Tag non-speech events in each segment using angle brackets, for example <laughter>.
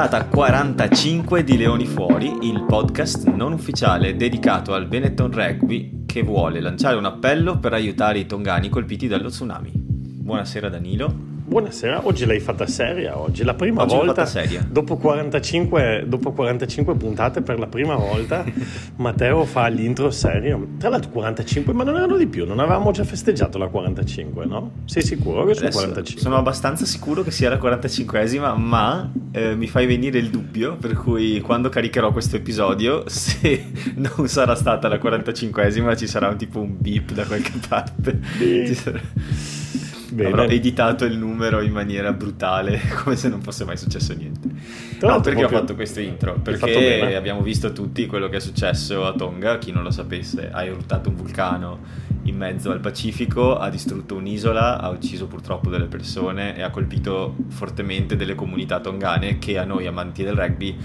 puntata 45 di Leoni Fuori, il podcast non ufficiale dedicato al Benetton Rugby che vuole lanciare un appello per aiutare i tongani colpiti dallo tsunami. Buonasera Danilo. Buonasera, oggi l'hai fatta seria, oggi la prima Oggi volta. Dopo, 45, dopo 45 puntate per la prima volta <laughs> Matteo fa l'intro serio, tra l'altro 45 ma non erano di più, non avevamo già festeggiato la 45 no? Sei sicuro che sono Adesso 45? sono abbastanza sicuro che sia la 45esima, ma eh, mi fai venire il dubbio, per cui quando caricherò questo episodio, <laughs> se non sarà stata la 45esima, ci sarà un tipo un beep da qualche parte. Sì. Bene. Avrò editato il numero in maniera brutale, <laughs> come se non fosse mai successo niente. Tra No, perché ho proprio- fatto questo intro? Perché abbiamo visto tutti quello che è successo a Tonga, chi non lo sapesse, ha eruttato un vulcano in mezzo al Pacifico, ha distrutto un'isola, ha ucciso purtroppo delle persone e ha colpito fortemente delle comunità tongane che a noi amanti del rugby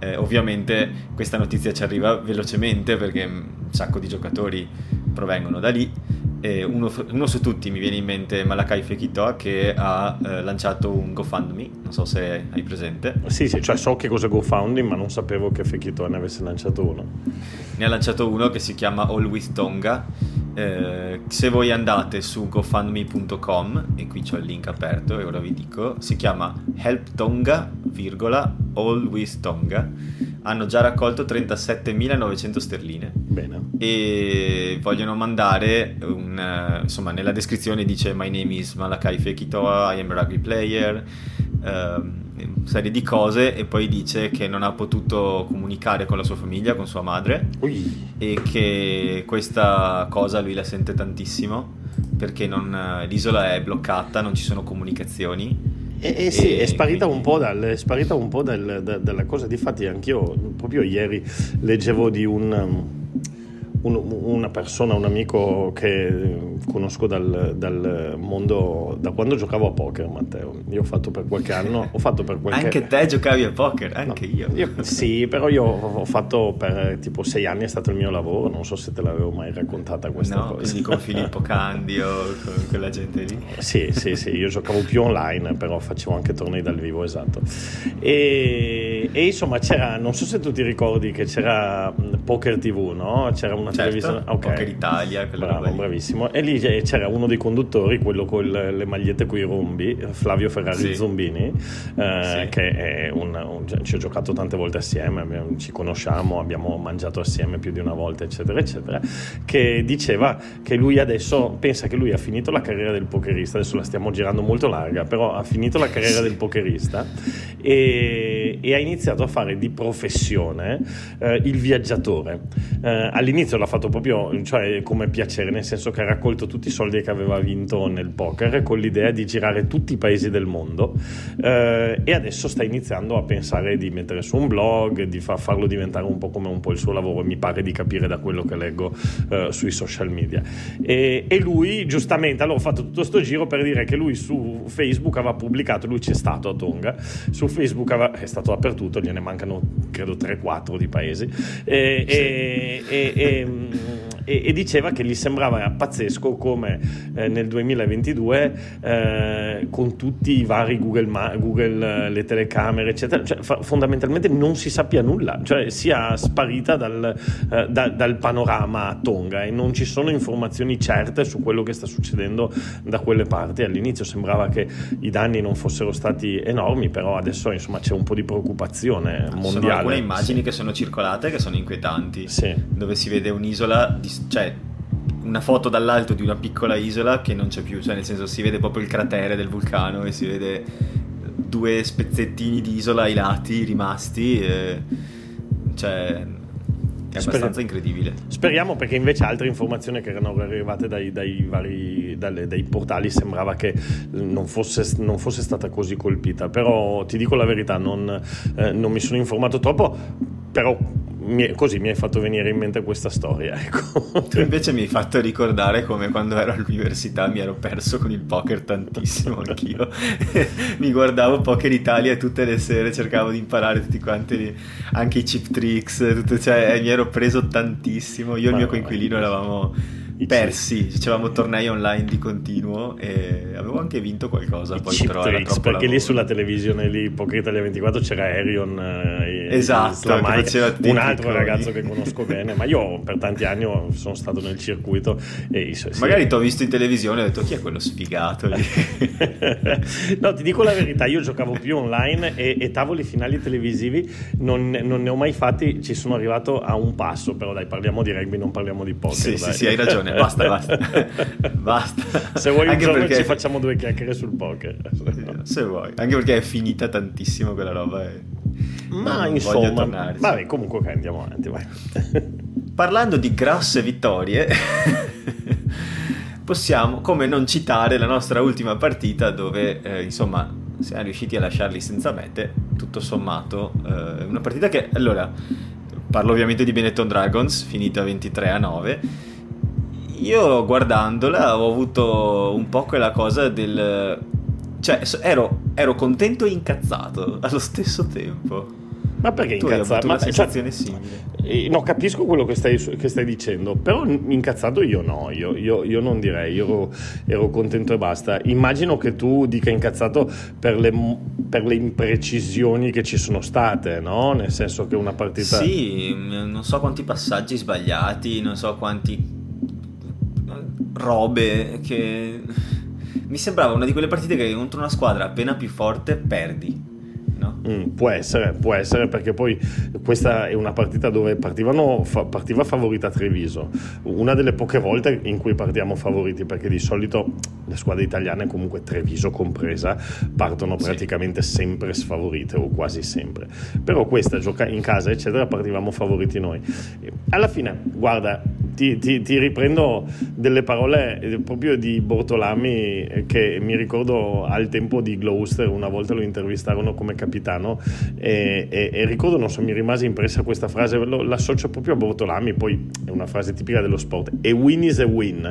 eh, ovviamente questa notizia ci arriva velocemente perché un sacco di giocatori provengono da lì e uno, uno su tutti mi viene in mente Malakai Fekitoa che ha eh, lanciato un GoFundMe, non so se hai presente. Sì, sì, cioè so che cos'è GoFundMe ma non sapevo che Fekito ne avesse lanciato uno. Ne ha lanciato uno che si chiama All With Tonga. Eh, se voi andate su gofundme.com e qui c'ho il link aperto e ora vi dico, si chiama Help Tonga, virgola, All With Tonga. Hanno già raccolto 37.900 sterline Bene. e vogliono mandare un, eh, insomma nella descrizione dice my name is Malakai Fekitoa I am a rugby player una serie di cose e poi dice che non ha potuto comunicare con la sua famiglia con sua madre Ui. e che questa cosa lui la sente tantissimo perché non- l'isola è bloccata non ci sono comunicazioni Eh, eh sì, E è sparita quindi- un po', dal- è sparita un po' dal- da- dalla cosa. Difatti, anch'io proprio ieri leggevo di un, um, un- una persona, un amico che conosco dal, dal mondo da quando giocavo a poker, Matteo. Io ho fatto per qualche anno, ho fatto per qualche anche te giocavi a poker No, anche io, <laughs> Sì, però io ho fatto per tipo sei anni, è stato il mio lavoro. Non so se te l'avevo mai raccontata questa no? cosa. quindi con <laughs> Filippo Candio con quella gente lì Sì, sì, sì, io giocavo più online, però facevo anche tornei dal vivo, esatto. E, e insomma c'era, non so se tu ti ricordi che c'era Poker TV, no? C'era una Certo, televisione... ok. Poker Italia, quella Bravo, bravissimo. E lì c'era uno dei conduttori, quello con le magliette con i rombi, Flavio Ferrari Sì. Zombini, eh, Sì. che un, un- ci ho giocato tante volte assieme, abbiamo- ci conosciamo, abbiamo mangiato assieme più di una volta, eccetera, eccetera, che diceva che lui adesso pensa che lui ha finito la carriera del pokerista, adesso la stiamo girando molto larga, però ha finito la carriera Sì. del pokerista e, e ha iniziato a fare di professione eh, il viaggiatore. Eh, all'inizio l'ha fatto proprio cioè, come piacere, nel senso che ha raccolto tutti i soldi che aveva vinto nel poker con l'idea di girare tutti i paesi del mondo eh, e adesso sta iniziando a pensare di mettere su un blog, di fa- farlo diventare un po' come un po' il suo lavoro, mi pare di capire da quello che leggo eh, sui social media. E, e lui giustamente, allora ho fatto tutto sto giro per dire che lui su Facebook aveva pubblicato, lui c'è stato a Tonga, su Facebook aveva- è stato dappertutto, gliene mancano credo 3-4 di paesi, e, e- e- e, mm, e- e diceva che gli sembrava pazzesco come eh, nel 2022 eh, con tutti i vari Google, Ma- Google eh, le telecamere eccetera cioè, fa- fondamentalmente non si sappia nulla cioè sia sparita dal, eh, da- dal panorama a Tonga e non ci sono informazioni certe su quello che sta succedendo da quelle parti all'inizio sembrava che i danni non fossero stati enormi però adesso insomma c'è un po' di preoccupazione Ci sono mondiale alcune immagini Sì. che sono circolate che sono inquietanti Sì. dove si vede un'isola di- cioè una foto dall'alto di una piccola isola che non c'è più cioè nel senso si vede proprio il cratere del vulcano e si vede due spezzettini di isola ai lati rimasti e, cioè è abbastanza incredibile. Speriamo perché invece altre informazioni che erano arrivate dai, dai vari dalle- dai portali sembrava che non fosse, non fosse stata così colpita, però ti dico la verità, non, eh, non mi sono informato troppo, però mi così mi hai fatto venire in mente questa storia. Ecco. tu invece mi hai fatto ricordare come quando ero all'università mi ero perso con il poker tantissimo anch'io mi guardavo Poker Italia tutte le sere cercavo di imparare tutti quanti anche i chip tricks tutto, cioè, mi ero preso tantissimo io e il mio no, coinquilino eravamo persi, facevamo tornei online di continuo e avevo anche vinto qualcosa. I poi chip però tricks, perché lì lavoro. sulla televisione lì, Poker Italia 24 c'era Arion, eh, Esatto, tutti un altro ragazzo che conosco <laughs> bene, ma io per tanti anni sono stato nel circuito e sì, Magari ti ho visto in televisione e ho detto chi è quello sfigato lì? <laughs> no, ti dico la verità, io giocavo più online e, e tavoli finali televisivi non, non ne ho mai fatti, ci sono arrivato a un passo, però dai, parliamo di rugby, non parliamo di poker. sì, dai. sì, sì, hai ragione, basta, basta. <laughs> basta. Se vuoi un Anche giorno perché- ci facciamo due chiacchiere sul poker. Se vuoi, anche perché è finita tantissimo quella roba. E... Ma voglio insomma, tornarci. vabbè, comunque ok, andiamo avanti, vai. <laughs> Parlando di grosse vittorie, possiamo come non citare la nostra ultima partita dove eh, insomma siamo riusciti a lasciarli senza mete, tutto sommato. eh, una partita che, allora, parlo ovviamente di Benetton Dragons, finita 23 a 9. Io guardandola ho avuto un po' quella cosa del... Cioè, ero, ero contento e incazzato allo stesso tempo. Ma perché Tu incazzato? Ma- cioè, sensazione simile. eh, no, capisco quello che stai, che stai dicendo, però incazzato io no, io, io- io non direi, io ero, ero contento e basta. Immagino che tu dica incazzato per le, per le imprecisioni che ci sono state, no? Nel senso che una partita... Sì, non so quanti passaggi sbagliati, non so quanti robe che mi sembrava una di quelle partite che contro una squadra appena più forte perdi? Mm, può essere, può essere perché poi questa è una partita dove partivano, fa- partiva favorita Treviso, una delle poche volte in cui partiamo favoriti perché di solito le squadre italiane, comunque Treviso compresa, partono Sì. praticamente sempre sfavorite o quasi sempre. Però questa gioca in casa eccetera partivamo favoriti noi. Alla fine, guarda, ti, ti- ti riprendo delle parole eh, proprio di Bortolami eh, che mi ricordo al tempo di Gloucester, una volta lo intervistarono come capitano e, e- e ricordo, non so, mi rimase impressa questa frase, lo- l'associo proprio a Bortolami, poi è una frase tipica dello sport, e win is a win.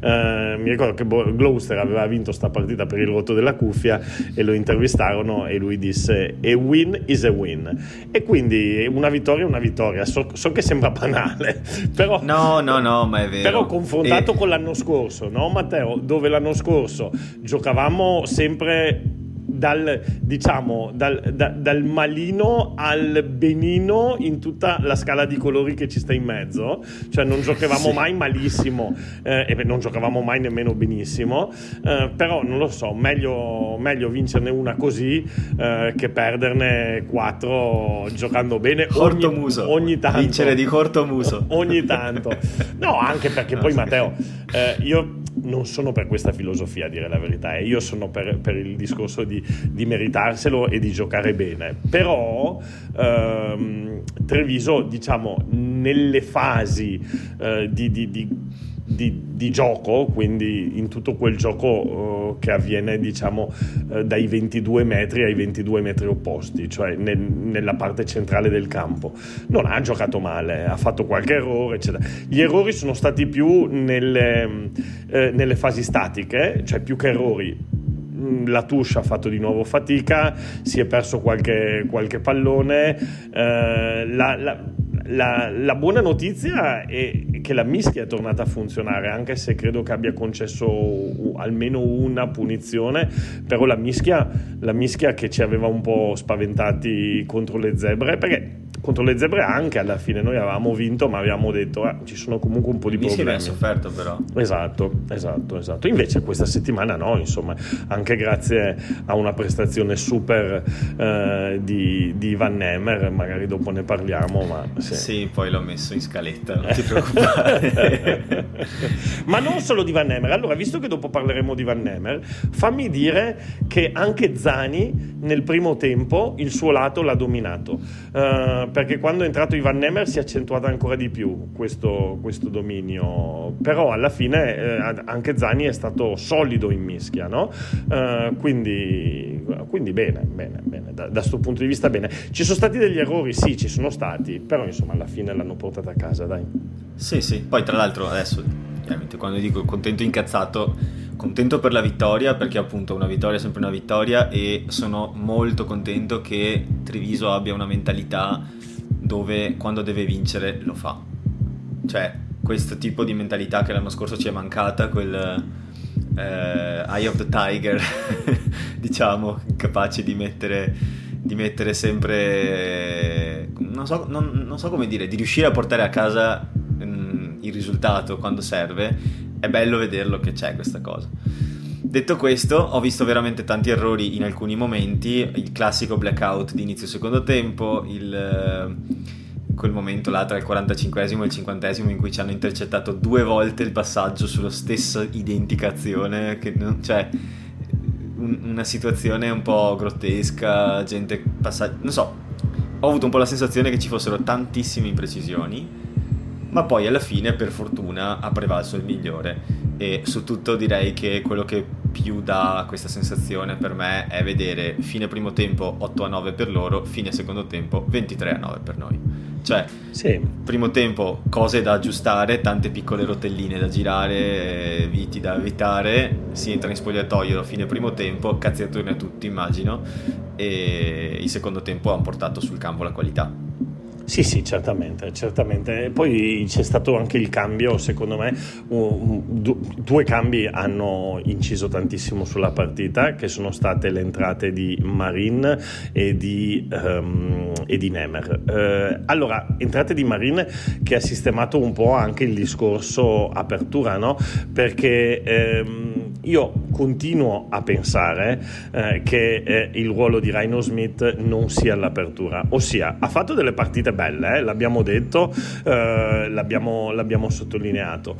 Eh, mi ricordo che Bo- Gloucester aveva vinto sta partita per il rotto della cuffia e lo intervistarono e lui disse e win is a win. E quindi una vittoria è una vittoria, so, so che sembra banale, <laughs> però... No, no, no, ma è vero. Però confrontato E- con l'anno scorso, no Matteo? Dove l'anno scorso giocavamo sempre dal, diciamo, dal, da- dal malino al benino in tutta la scala di colori che ci sta in mezzo, cioè non giocavamo Sì. mai malissimo eh, e non giocavamo mai nemmeno benissimo, eh, però non lo so, meglio, meglio vincerne una così eh, che perderne quattro giocando bene Corto ogni, muso. ogni tanto. Vincere di corto muso. ogni tanto. No, anche perché No, poi sì. Matteo, eh, io non sono per questa filosofia a dire la verità, eh. io sono per, per il discorso di, di meritarselo e di giocare bene. Però ehm, Treviso, diciamo, nelle fasi eh, di, di- di- di- di gioco, quindi in tutto quel gioco eh, che avviene, diciamo, eh, dai 22 metri ai 22 metri opposti, cioè nel- nella parte centrale del campo. Non ha giocato male, ha fatto qualche errore, eccetera. Gli errori sono stati più nelle, eh, nelle fasi statiche, cioè più che errori. Mm, La Tuscia ha fatto di nuovo fatica, si è perso qualche, qualche pallone. eh, la, la- la- la buona notizia è che la mischia è tornata a funzionare, anche se credo che abbia concesso almeno una punizione, però la mischia, la mischia che ci aveva un po' spaventati contro le zebre, perché contro le zebre anche alla fine noi avevamo vinto, ma avevamo detto "Ah, ci sono comunque un po' di Mi si problemi. è sofferto però. Esatto, esatto, esatto. Invece questa settimana no, insomma, anche grazie a una prestazione super eh, di, di Van Nemmer, magari dopo ne parliamo, ma sì. Sì, poi l'ho messo in scaletta, non ti preoccupare. <laughs> Ma non solo di Van Nemmer. Allora, visto che dopo parleremo di Van Nemmer, fammi dire che anche Zani nel primo tempo il suo lato l'ha dominato. Eh, perché quando è entrato Ivan Nemmer si è accentuato ancora di più questo, questo dominio. Però alla fine eh, anche Zani è stato solido in mischia, no? Eh, quindi, quindi bene, bene, bene. Da questo punto di vista bene. Ci sono stati degli errori, sì, ci sono stati, però insomma alla fine l'hanno portata a casa, dai. Sì, sì. Poi tra l'altro adesso, chiaramente quando dico contento incazzato, contento per la vittoria perché appunto una vittoria è sempre una vittoria e sono molto contento che Treviso abbia una mentalità dove quando deve vincere lo fa. Cioè, questo tipo di mentalità che l'anno scorso ci è mancata, quel eh, Eye of the Tiger, <laughs> diciamo, capace di mettere, di mettere sempre, non so, non, non so, come dire, di riuscire a portare a casa mh, mm, il risultato quando serve, è bello vederlo che c'è questa cosa. Detto questo, ho visto veramente tanti errori in alcuni momenti, il classico blackout di inizio secondo tempo, il quel momento là tra il 45 e il 50 in cui ci hanno intercettato due volte il passaggio sulla stessa identica azione, non, cioè un, una situazione un po' grottesca, gente passata, non so, ho avuto un po' la sensazione che ci fossero tantissime imprecisioni, ma poi alla fine per fortuna ha prevalso il migliore. E su tutto direi che quello che più dà questa sensazione per me è vedere fine primo tempo 8 a 9 per loro, fine secondo tempo 23 a 9 per noi. Cioè, sì. primo tempo cose da aggiustare, tante piccole rotelline da girare, viti da evitare, si entra in spogliatoio fine primo tempo, cazziaturne a tutti immagino, e il secondo tempo hanno portato sul campo la qualità. Sì, sì, certamente, certamente. Poi c'è stato anche il cambio, secondo me, due cambi hanno inciso tantissimo sulla partita, che sono state le entrate di Marin e di, um, e di Nemer. Uh, allora, entrate di Marin che ha sistemato un po' anche il discorso apertura, no? Perché... Um, io continuo a pensare eh, che eh, il ruolo di Rhino Smith non sia all'apertura, ossia ha fatto delle partite belle, eh, l'abbiamo detto, eh, l'abbiamo, l'abbiamo sottolineato,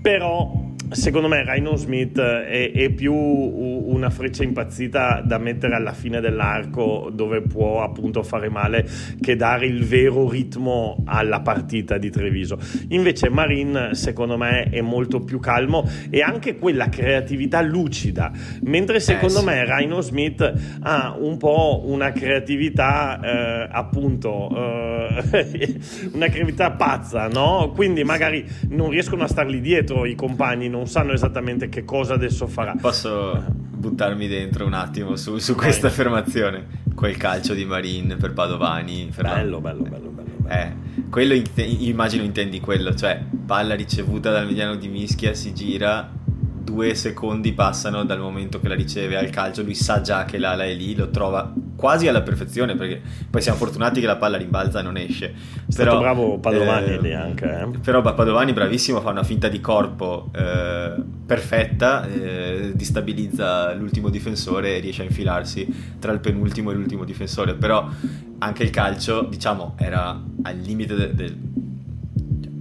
però secondo me Rhino Smith è, è, più una freccia impazzita da mettere alla fine dell'arco dove può appunto fare male che dare il vero ritmo alla partita di Treviso. Invece Marin secondo me è molto più calmo e anche quella creatività lucida, mentre secondo eh, sì. me Rhino Smith ha un po' una creatività eh, appunto eh, <laughs> una creatività pazza, no? Quindi magari non riescono a stargli dietro i compagni, non sanno esattamente che cosa adesso farà. Posso buttarmi dentro un attimo su, su questa affermazione? Quel calcio di Marin per Padovani. Bello, bello, bello, bello. bello. Eh, quello immagino intendi quello, cioè palla ricevuta dal mediano di Mischia, si gira, due secondi passano dal momento che la riceve al calcio, lui sa già che l'ala è lì, lo trova quasi alla perfezione perché poi siamo fortunati che la palla rimbalza e non esce. Però, stato bravo Padovani eh, lì anche. Eh. Però Padovani bravissimo, fa una finta di corpo eh, perfetta, eh, distabilizza l'ultimo difensore e riesce a infilarsi tra il penultimo e l'ultimo difensore. Però anche il calcio, diciamo, era al limite del... De-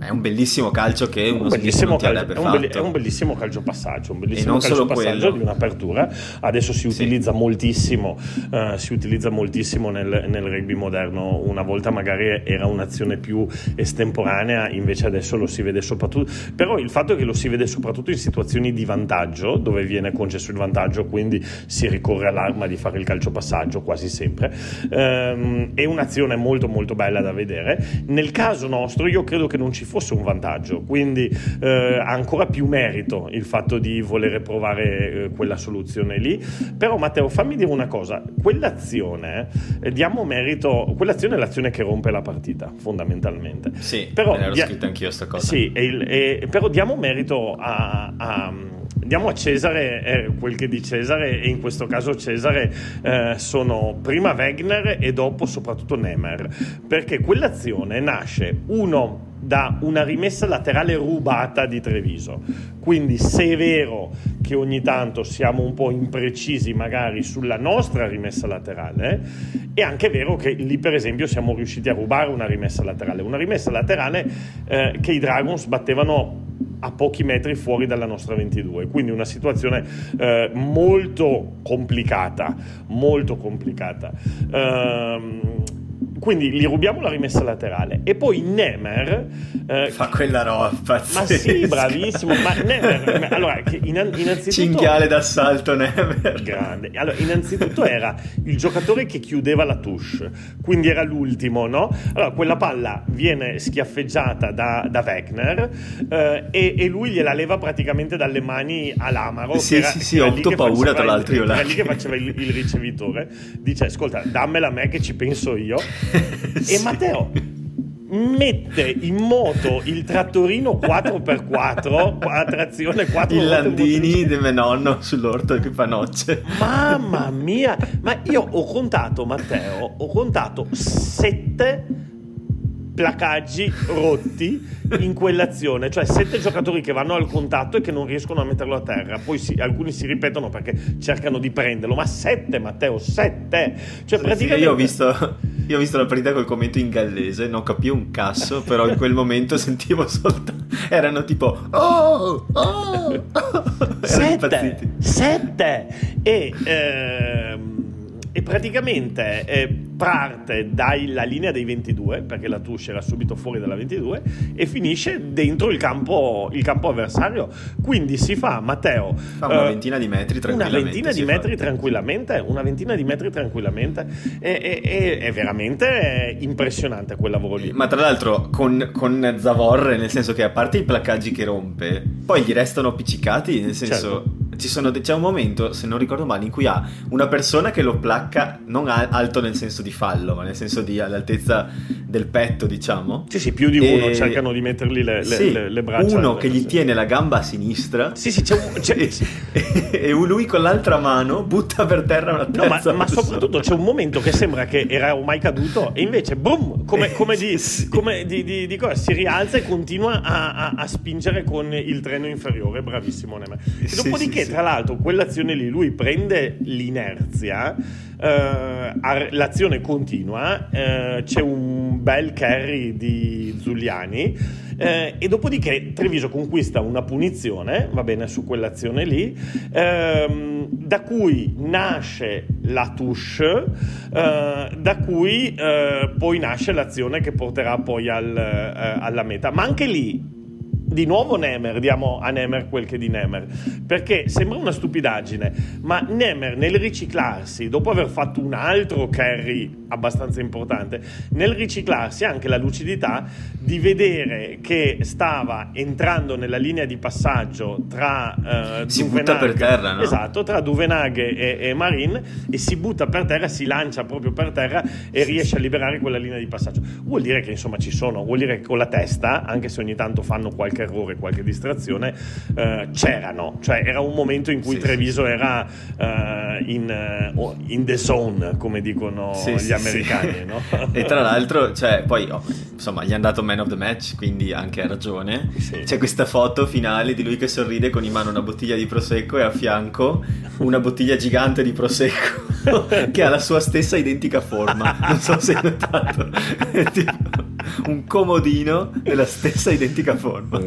è un bellissimo calcio che uno un bellissimo calcio, è, un be- è un bellissimo calcio passaggio, un bellissimo calcio passaggio quello. di un'apertura. Adesso si utilizza sì. moltissimo, uh, si utilizza moltissimo nel, nel, rugby moderno. Una volta magari era un'azione più estemporanea, invece adesso lo si vede soprattutto. Però il fatto è che lo si vede soprattutto in situazioni di vantaggio, dove viene concesso il vantaggio, quindi si ricorre all'arma di fare il calcio passaggio quasi sempre. Um, è un'azione molto molto bella da vedere. Nel caso nostro, io credo che non ci fosse un vantaggio, quindi eh, ha ancora più merito il fatto di volere provare eh, quella soluzione lì. Però Matteo, fammi dire una cosa, quell'azione, eh, diamo merito, quell'azione è l'azione che rompe la partita, fondamentalmente. Sì, però, l'ero dia- scritta anch'io sta cosa. Sì, e il, e, però diamo merito a, a diamo a Cesare eh, quel che di Cesare e in questo caso Cesare eh, sono prima Wegner e dopo soprattutto Nemer perché quell'azione nasce uno da una rimessa laterale rubata di Treviso. Quindi se è vero che ogni tanto siamo un po' imprecisi magari sulla nostra rimessa laterale, è anche vero che lì per esempio siamo riusciti a rubare una rimessa laterale, una rimessa laterale eh, che i Dragons battevano a pochi metri fuori dalla nostra 22, quindi una situazione eh, molto complicata, molto complicata. Ehm, quindi gli rubiamo la rimessa laterale. E poi Nemer eh, fa quella roba pazzesca. ma sì bravissimo ma Nemer allora innanzitutto cinghiale d'assalto Nemer. Grande. Allora innanzitutto era il giocatore che chiudeva la touche quindi era l'ultimo no? allora quella palla viene schiaffeggiata da, da Wegner eh, e, e, lui gliela leva praticamente dalle mani all'Amaro sì era, sì sì ho avuto paura tra l'altro io là era lì che faceva il, il ricevitore. Dice ascolta dammela a me che ci penso io e Matteo mette in moto il trattorino 4x4 a trazione 4x4 il Landini di mio nonno sull'orto di panocce. Mamma mia! Ma io ho contato Matteo ho contato sette placaggi rotti in quell'azione, cioè sette giocatori che vanno al contatto e che non riescono a metterlo a terra. Poi si, alcuni si ripetono perché cercano di prenderlo, ma sette, Matteo, sette. Cioè, praticamente... Sì, io, ho visto, io ho visto la partita col commento in gallese, non capivo un cazzo, però in quel momento <laughs> sentivo soltanto. Erano tipo. Oh! Oh! oh! Sette! Sette! E. Ehm e praticamente eh, parte dalla linea dei 22 perché la Touche era subito fuori dalla 22 e finisce dentro il campo, il campo avversario. Quindi si fa Matteo fa una eh, ventina di metri tranquillamente una ventina di metri fa. tranquillamente una ventina di metri tranquillamente. E, e, è veramente impressionante quel lavoro lì. Ma tra l'altro con, con Zavorre nel senso che a parte i placcaggi che rompe poi gli restano appiccicati nel senso certo sono, c'è un momento, se non ricordo male, in cui ha una persona che lo placca non alto nel senso di fallo, ma nel senso di all'altezza del petto, diciamo. Sì, sì, più di uno e... cercano di mettergli le, sì, le, le braccia. Uno che gli tiene la gamba a sinistra. Sì, sì, c'è un... C'è... <laughs> e, e lui con l'altra mano butta per terra una terza no, ma, ma, soprattutto c'è un momento che sembra che era ormai caduto e invece, boom, come, <laughs> come, di, sì. come di, di, di, cosa, si rialza e continua a, a, a, spingere con il treno inferiore. Bravissimo Neme. E dopodiché tra l'altro quell'azione lì lui prende l'inerzia, eh, l'azione continua, eh, c'è un bel carry di Zuliani eh, e dopodiché Treviso conquista una punizione, va bene, su quell'azione lì, ehm, da cui nasce la touche, eh, da cui eh, poi nasce l'azione che porterà poi al, eh, alla meta. Ma anche lì di nuovo Nemer, diamo a Nemer quel che di Nemer, perché sembra una stupidaggine, ma Nemer nel riciclarsi, dopo aver fatto un altro carry abbastanza importante, nel riciclarsi ha anche la lucidità di vedere che stava entrando nella linea di passaggio tra uh, si Duvenag, butta per terra, no? esatto, tra Duvenag e, e, Marin e si butta per terra, si lancia proprio per terra e riesce a liberare quella linea di passaggio. Vuol dire che insomma ci sono, vuol dire che con la testa, anche se ogni tanto fanno qualche errore, qualche distrazione, eh, c'erano, cioè era un momento in cui sì, Treviso sì. era uh, in, uh, in, the zone, come dicono sì, gli americani. <laughs> No? e tra l'altro, cioè, poi oh, insomma, gli è andato man of the match, quindi anche ha ragione. C'è questa foto finale di lui che sorride con in mano una bottiglia di prosecco e a fianco una bottiglia gigante di prosecco <laughs> che ha la sua stessa identica forma. Non so se hai notato. <laughs> un comodino della stessa identica forma.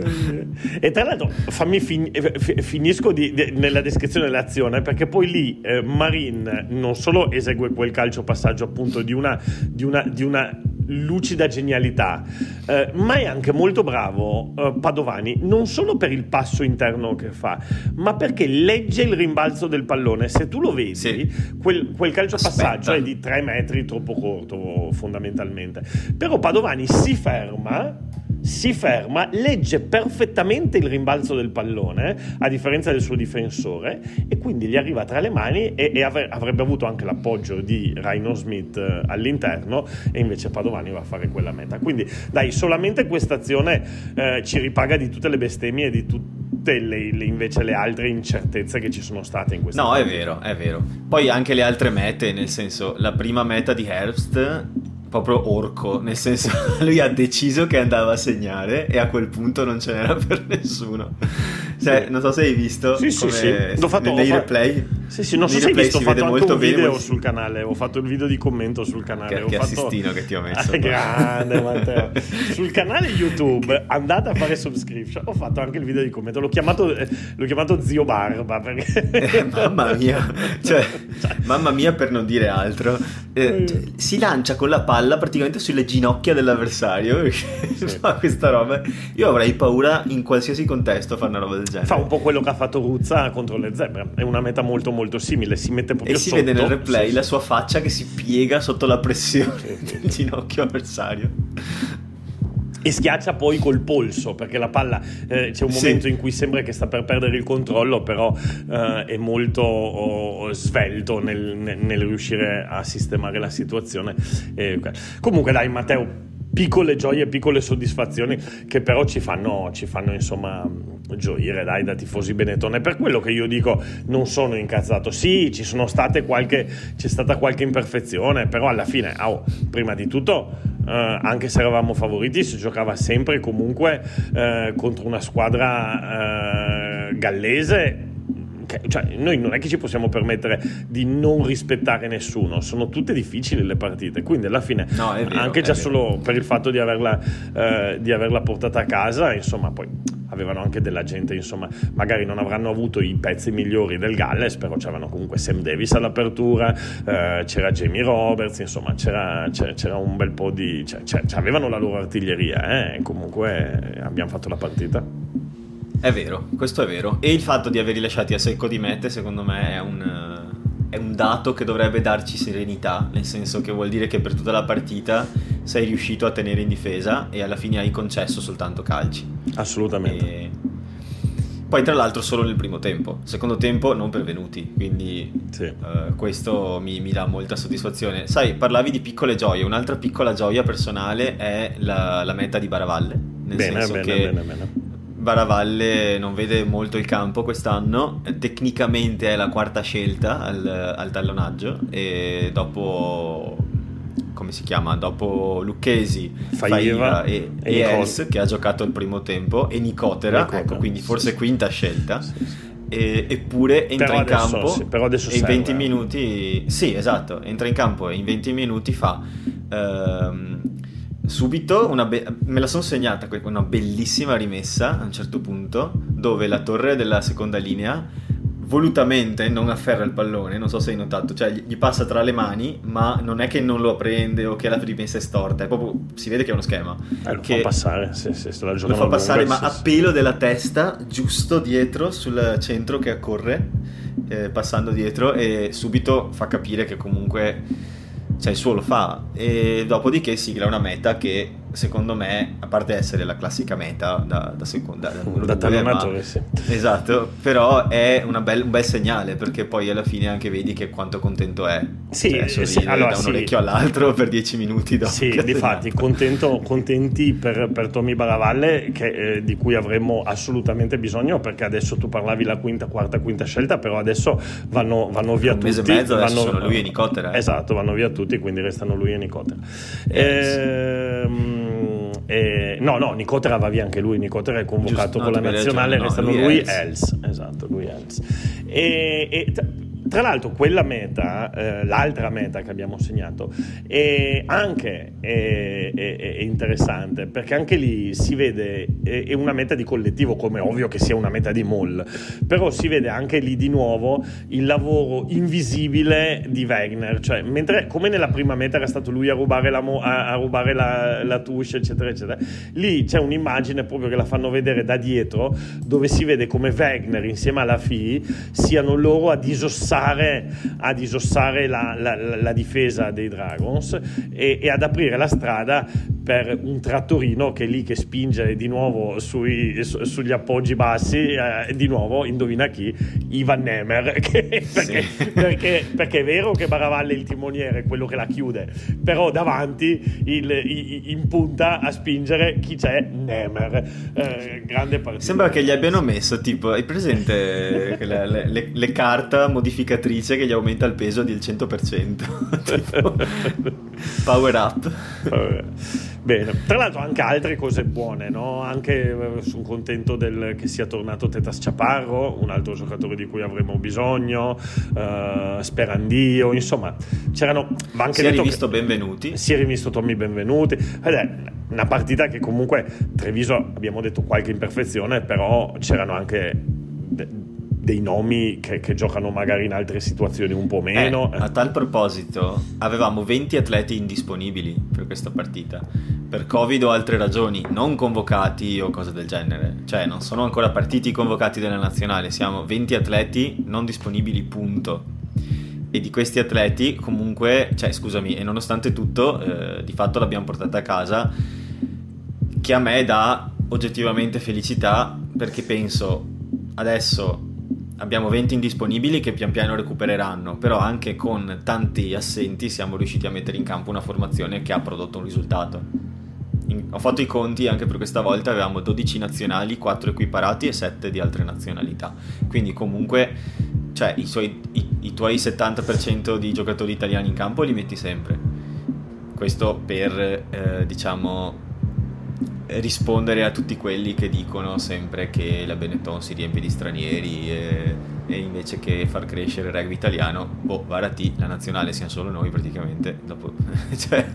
E tra l'altro, fammi fin- finisco di, di, nella descrizione dell'azione, perché poi lì eh, Marin non solo esegue quel calcio passaggio appunto di una, di una, di una lucida genialità, eh, ma è anche molto bravo eh, Padovani, non solo per il passo interno che fa, ma perché legge il rimbalzo del pallone. Se tu lo vedi, sì. quel, quel, calcio passaggio è di 3 metri troppo corto fondamentalmente. Però Padovani si ferma si ferma, legge perfettamente il rimbalzo del pallone, a differenza del suo difensore, e quindi gli arriva tra le mani e, e avrebbe avuto anche l'appoggio di Rhino Smith eh, all'interno, e invece Padovani va a fare quella meta. Quindi, dai, solamente questa azione eh, ci ripaga di tutte le bestemmie e di tutte le, le, invece le altre incertezze che ci sono state in questa No, è vero, è vero. Poi anche le altre mete, nel senso, la prima meta di Herbst proprio orco, nel senso <laughs> lui ha deciso che andava a segnare e a quel punto non ce n'era per nessuno. Cioè, sì. non so se hai visto sì, sì, sì. L'ho fatto, nei replay. Sì, sì, non so se hai visto, ho fatto anche un video bene, sul canale, ho fatto il video di commento sul canale. Che, ho che fatto... assistino che ti ho messo. grande Matteo. <laughs> sul canale YouTube andate a fare subscription, ho fatto anche il video di commento, l'ho chiamato, eh, l'ho chiamato Zio Barba perché... eh, mamma mia, cioè, <laughs> mamma mia per non dire altro. Eh, cioè, si lancia con la palla praticamente sulle ginocchia dell'avversario <laughs> sì. fa questa roba. Io avrei paura in qualsiasi contesto a fare una roba del genere. Fa un po' quello che ha fatto Ruzza contro le zebre, è una meta molto molto simile, si mette proprio E si sotto. vede nel replay sì, la sua faccia che si piega sotto la pressione del ginocchio avversario e schiaccia poi col polso perché la palla eh, c'è un momento sì. in cui sembra che sta per perdere il controllo però eh, è molto oh, svelto nel, nel, nel, riuscire a sistemare la situazione eh, comunque dai Matteo piccole gioie, piccole soddisfazioni che però ci fanno, ci fanno insomma gioire dai da tifosi Benetton. per quello che io dico non sono incazzato. Sì, ci sono state qualche, c'è stata qualche imperfezione, però alla fine, oh, prima di tutto, eh, anche se eravamo favoriti, si giocava sempre comunque eh, contro una squadra eh, gallese cioè, noi non è che ci possiamo permettere di non rispettare nessuno, sono tutte difficili le partite, quindi alla fine no, vero, anche già solo per il fatto di averla, eh, di averla portata a casa, insomma, poi avevano anche della gente, insomma, magari non avranno avuto i pezzi migliori del Galles, però c'erano comunque Sam Davis all'apertura, eh, c'era Jamie Roberts, insomma, c'era, c'era, un bel po' di... Cioè, avevano la loro artiglieria, eh, comunque abbiamo fatto la partita. È vero, questo è vero. E il fatto di averli lasciati a secco di mete, secondo me, è un, è un dato che dovrebbe darci serenità, nel senso che vuol dire che per tutta la partita sei riuscito a tenere in difesa e alla fine hai concesso soltanto calci. Assolutamente. E... Poi tra l'altro solo nel primo tempo, secondo tempo non pervenuti, quindi sì. uh, questo mi, mi, dà molta soddisfazione. Sai, parlavi di piccole gioie, un'altra piccola gioia personale è la, la meta di Baravalle, nel bene, senso bene, che bene, bene Baravalle non vede molto il campo quest'anno, tecnicamente è la quarta scelta al, al tallonaggio e dopo come si chiama? Dopo Lucchesi, Faiva e, e, e Els che ha giocato il primo tempo e Nicotera, Nicotera. ecco quindi forse quinta scelta. Sì, sì. E, eppure entra però in adesso, campo sì, però adesso e in 20 minuti sì esatto entra in campo e in 20 minuti fa ehm, subito be- me la sono segnata una bellissima rimessa a un certo punto dove la torre della seconda linea volutamente non afferra il pallone, non so se hai notato, cioè gli passa tra le mani, ma non è che non lo prende o che la rimessa è storta, è proprio, si vede che è uno schema. Eh, lo che fa passare, sì, sì, lo fa passare, lunga, ma sì, a pelo della testa, giusto dietro sul centro che accorre, eh, passando dietro e subito fa capire che comunque cioè il suo lo fa. E dopodiché sigla una meta che secondo me, a parte essere la classica meta da, da seconda, da, da tallonatore, sì. Esatto, però è bel, un bel segnale perché poi alla fine anche vedi che quanto contento è. Sì, cioè, sì allora, da un sì. orecchio all'altro per dieci minuti dopo. Sì, difatti, contento, contenti per, per Tommy Baravalle che, eh, di cui avremmo assolutamente bisogno perché adesso tu parlavi la quinta, quarta, quinta scelta, però adesso vanno, vanno via un tutti. Un mese e mezzo vanno, sono lui e Nicotera. Eh. Esatto, vanno via tutti, quindi restano lui e Nicotera. Yes. Ehm eh, no, no, Nicotera va via anche lui. Nicotera è convocato Giusto, con no, la nazionale, ragione, restano lui, lui Els. Els. Esatto, lui Els. E, e tra l'altro, quella meta, eh, l'altra meta che abbiamo segnato, è anche è, è, è interessante perché anche lì si vede è, una meta di collettivo, come ovvio che sia una meta di mall, però si vede anche lì di nuovo il lavoro invisibile di Wegner, cioè mentre come nella prima meta era stato lui a rubare la, mo- a, rubare la, la touche, eccetera, eccetera, lì c'è un'immagine proprio che la fanno vedere da dietro, dove si vede come Wegner insieme alla FI siano loro a disossare disossare, a disossare la, la, la, difesa dei Dragons e, e, ad aprire la strada per un trattorino che è lì che spinge di nuovo sui, su, sugli appoggi bassi, eh, di nuovo indovina chi? Ivan Nemer, <laughs> che, perché, sì. perché, perché, è vero che Baravalle è il timoniere, quello che la chiude, però davanti il, il, in punta a spingere chi c'è? Nemer. Eh, grande partita. Sembra che gli abbiano messo tipo, hai presente le, le, le, le carte modificate cicatrice che gli aumenta il peso del 100%. <laughs> power up. Bene, tra l'altro anche altre cose buone, no? Anche eh, sono contento del, che sia tornato Tetas Chaparro, un altro giocatore di cui avremo bisogno, uh, Sperandio, insomma, c'erano anche si è rivisto che, Benvenuti. Si è rivisto Tommy Benvenuti. Ed è una partita che comunque Treviso abbiamo detto qualche imperfezione, però c'erano anche dei nomi che, che, giocano magari in altre situazioni un po' meno. Eh, a tal proposito, avevamo 20 atleti indisponibili per questa partita, per Covid o altre ragioni, non convocati o cose del genere. Cioè, non sono ancora partiti convocati della nazionale, siamo 20 atleti non disponibili, punto. E di questi atleti, comunque, cioè, scusami, e nonostante tutto, eh, di fatto l'abbiamo portata a casa, che a me dà oggettivamente felicità perché penso adesso abbiamo 20 indisponibili che pian piano recupereranno, però anche con tanti assenti siamo riusciti a mettere in campo una formazione che ha prodotto un risultato. in, ho fatto i conti anche per questa volta, avevamo 12 nazionali, 4 equiparati e 7 di altre nazionalità. Quindi comunque cioè, i, suoi, i, i tuoi 70% di giocatori italiani in campo li metti sempre. Questo per, eh, diciamo, rispondere a tutti quelli che dicono sempre che la Benetton si riempie di stranieri e, e invece che far crescere il rugby italiano, boh, Varati, la nazionale siamo solo noi praticamente. Dopo, <laughs> cioè,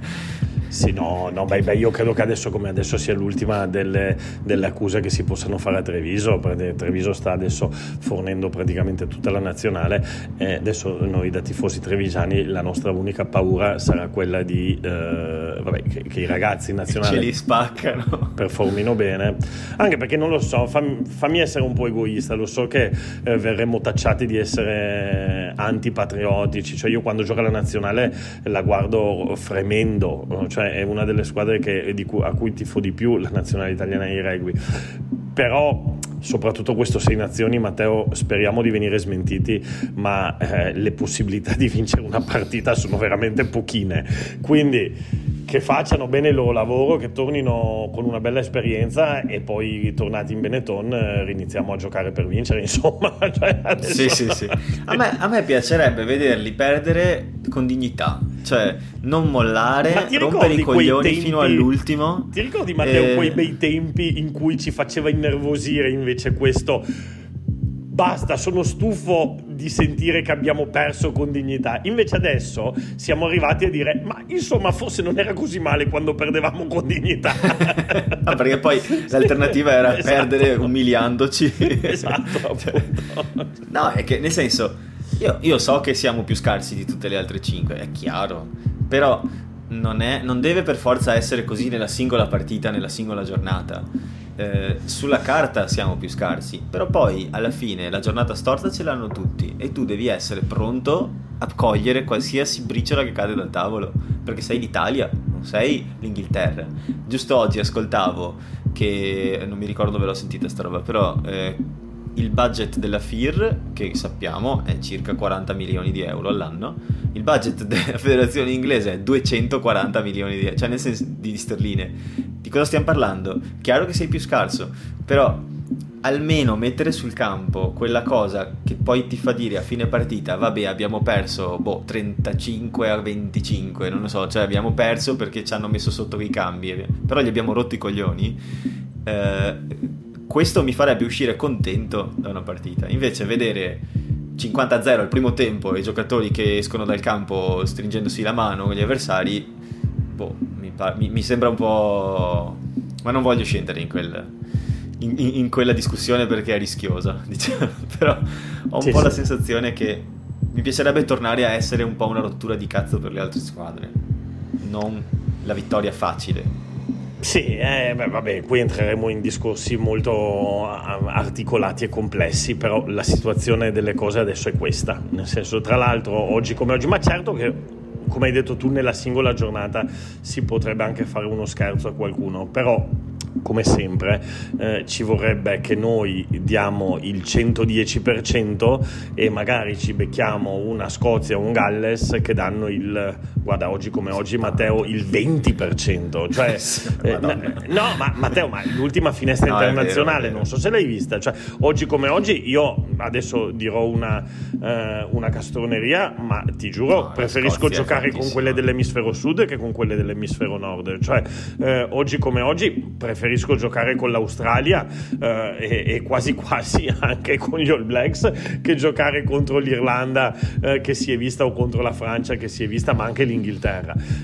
sì, no, no beh, beh, io credo che adesso come adesso sia l'ultima delle, delle, accuse che si possano fare a Treviso, perché Treviso sta adesso fornendo praticamente tutta la nazionale e adesso noi da tifosi trevigiani la nostra unica paura sarà quella di eh, vabbè, che, che, i ragazzi nazionali ce li spaccano. performino bene, anche perché non lo so, fammi, fammi essere un po' egoista, lo so che eh, verremo tacciati di essere antipatriottici, cioè io quando gioca la nazionale la guardo fremendo, cioè è una delle squadre che, cui, a cui tifo di più la nazionale italiana di rugby. Però soprattutto questo Sei Nazioni, Matteo, speriamo di venire smentiti, ma eh, le possibilità di vincere una partita sono veramente pochine. Quindi che facciano bene il loro lavoro, che tornino con una bella esperienza e poi tornati in Benetton eh, riniziamo a giocare per vincere, <laughs> insomma. Cioè, adesso... Sì, sì, sì. A me, a me piacerebbe vederli perdere con dignità, cioè non mollare, rompere i coglioni tempi, fino all'ultimo. Ti ricordi Matteo eh... quei bei tempi in cui ci faceva innervosire invece questo basta, sono stufo di sentire che abbiamo perso con dignità. Invece adesso siamo arrivati a dire, ma insomma forse non era così male quando perdevamo con dignità. ah, perché poi l'alternativa era <laughs> esatto. perdere umiliandoci. esatto, <laughs> cioè, No, è che nel senso, io, io so che siamo più scarsi di tutte le altre cinque, è chiaro, però non, è, non deve per forza essere così nella singola partita, nella singola giornata eh, sulla carta siamo più scarsi, però poi alla fine la giornata storta ce l'hanno tutti e tu devi essere pronto a cogliere qualsiasi briciola che cade dal tavolo, perché sei l'Italia, non sei l'Inghilterra. Giusto oggi ascoltavo che, non mi ricordo dove l'ho sentita sta roba, però eh, il budget della FIR, che sappiamo è circa 40 milioni di euro all'anno, il budget della <laughs> federazione inglese è 240 milioni di, cioè nel senso, di sterline. Di cosa stiamo parlando? Chiaro che sei più scarso, però almeno mettere sul campo quella cosa che poi ti fa dire a fine partita, vabbè abbiamo perso boh, 35 a 25, non lo so, cioè abbiamo perso perché ci hanno messo sotto i cambi, però gli abbiamo rotto i coglioni. Eh, questo mi farebbe uscire contento da una partita. Invece vedere 50-0 al primo tempo e i giocatori che escono dal campo stringendosi la mano con gli avversari, boh, mi, mi, mi sembra un po'... ma non voglio scendere in, quel, in, in quella discussione perché è rischiosa, <laughs> diciamo. però ho un sì, po' sì. la sensazione che mi piacerebbe tornare a essere un po' una rottura di cazzo per le altre squadre, non la vittoria facile sì, eh, beh, vabbè, qui entreremo in discorsi molto articolati e complessi, però la situazione delle cose adesso è questa. Nel senso, tra l'altro, oggi come oggi, ma certo che come hai detto tu, nella singola giornata si potrebbe anche fare uno scherzo a qualcuno, però come sempre eh, ci vorrebbe che noi diamo il 110% e magari ci becchiamo una Scozia o un Galles che danno il guarda oggi come oggi Matteo il 20% cioè, <laughs> eh, no ma Matteo ma l'ultima finestra no, internazionale vero, non so se l'hai vista. Cioè, oggi come oggi io adesso dirò una, eh, una castroneria ma ti giuro no, preferisco giocare con quelle dell'emisfero sud che con quelle dell'emisfero nord. Cioè eh, oggi come oggi preferisco giocare con l'Australia eh, e, e, quasi quasi anche con gli All Blacks che giocare contro l'Irlanda eh, che si è vista o contro la Francia che si è vista, ma anche l'Inghilterra.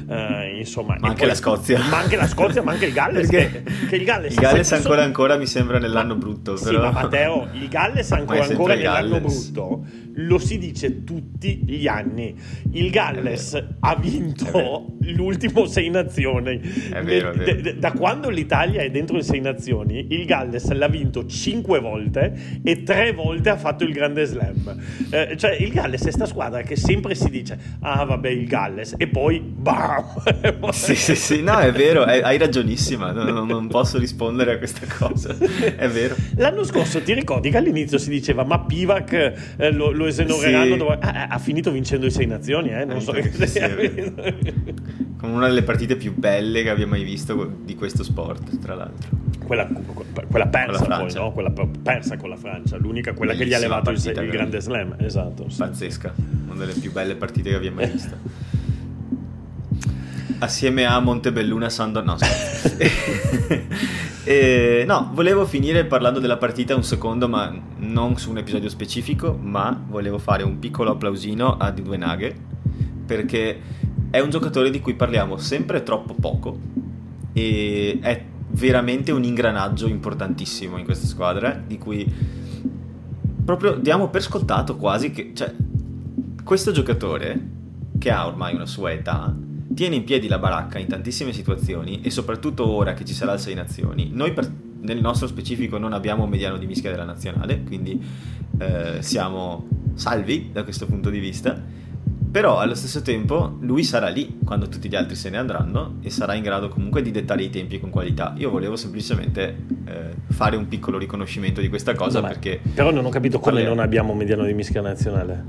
Eh, insomma, ma anche poi, la Scozia. Ma anche la Scozia, ma anche il Galles. che, che il Galles, il Galles ancora sono... ancora mi sembra nell'anno brutto. Però... Sì, ma Matteo, il Galles ancora, ancora nell'anno brutto lo si dice tutti gli anni. Il Galles ha vinto l'ultimo Sei Nazioni. È vero, è vero. Da quando l'Italia è dentro le Sei Nazioni, il Galles l'ha vinto cinque volte e tre volte ha fatto il Grande Slam. Eh, cioè, il Galles è sta squadra che sempre si dice: Ah, vabbè, il Galles, e poi bam! <laughs> sì, sì, sì, no, è vero, hai ragionissima. Non, non posso rispondere a questa cosa. <laughs> È vero. L'anno scorso ti ricordi che all'inizio si diceva: Ma Pivac eh, lo, lo esonereranno? Sì. Dove... Ah, ha finito vincendo i Sei Nazioni, eh? Non so che sì, <laughs> con una delle partite più belle che abbia mai visto di questo sport, tra l'altro. Quella, quella persa con poi, no? Quella persa con la Francia, l'unica, quella Bellissima che gli ha levato il, il grande slam, esatto. Sì. Pazzesca, una delle più belle partite che abbia mai visto. <laughs> Assieme a Montebelluna Sandor, no, <laughs> e, no, volevo finire parlando della partita un secondo, ma non su un episodio specifico, ma volevo fare un piccolo applausino a Di Due Naghe, perché è un giocatore di cui parliamo sempre troppo poco e è veramente un ingranaggio importantissimo in questa squadra di cui proprio diamo per scontato quasi che cioè, questo giocatore che ha ormai una sua età tiene in piedi la baracca in tantissime situazioni e soprattutto ora che ci sarà il 6 Nazioni noi per, nel nostro specifico non abbiamo un mediano di mischia della nazionale quindi eh, siamo salvi da questo punto di vista però allo stesso tempo lui sarà lì quando tutti gli altri se ne andranno e sarà in grado comunque di dettare i tempi con qualità. Io volevo semplicemente eh, fare un piccolo riconoscimento di questa cosa Vabbè, perché... Però non ho capito come alle... non abbiamo mediano di mischia nazionale.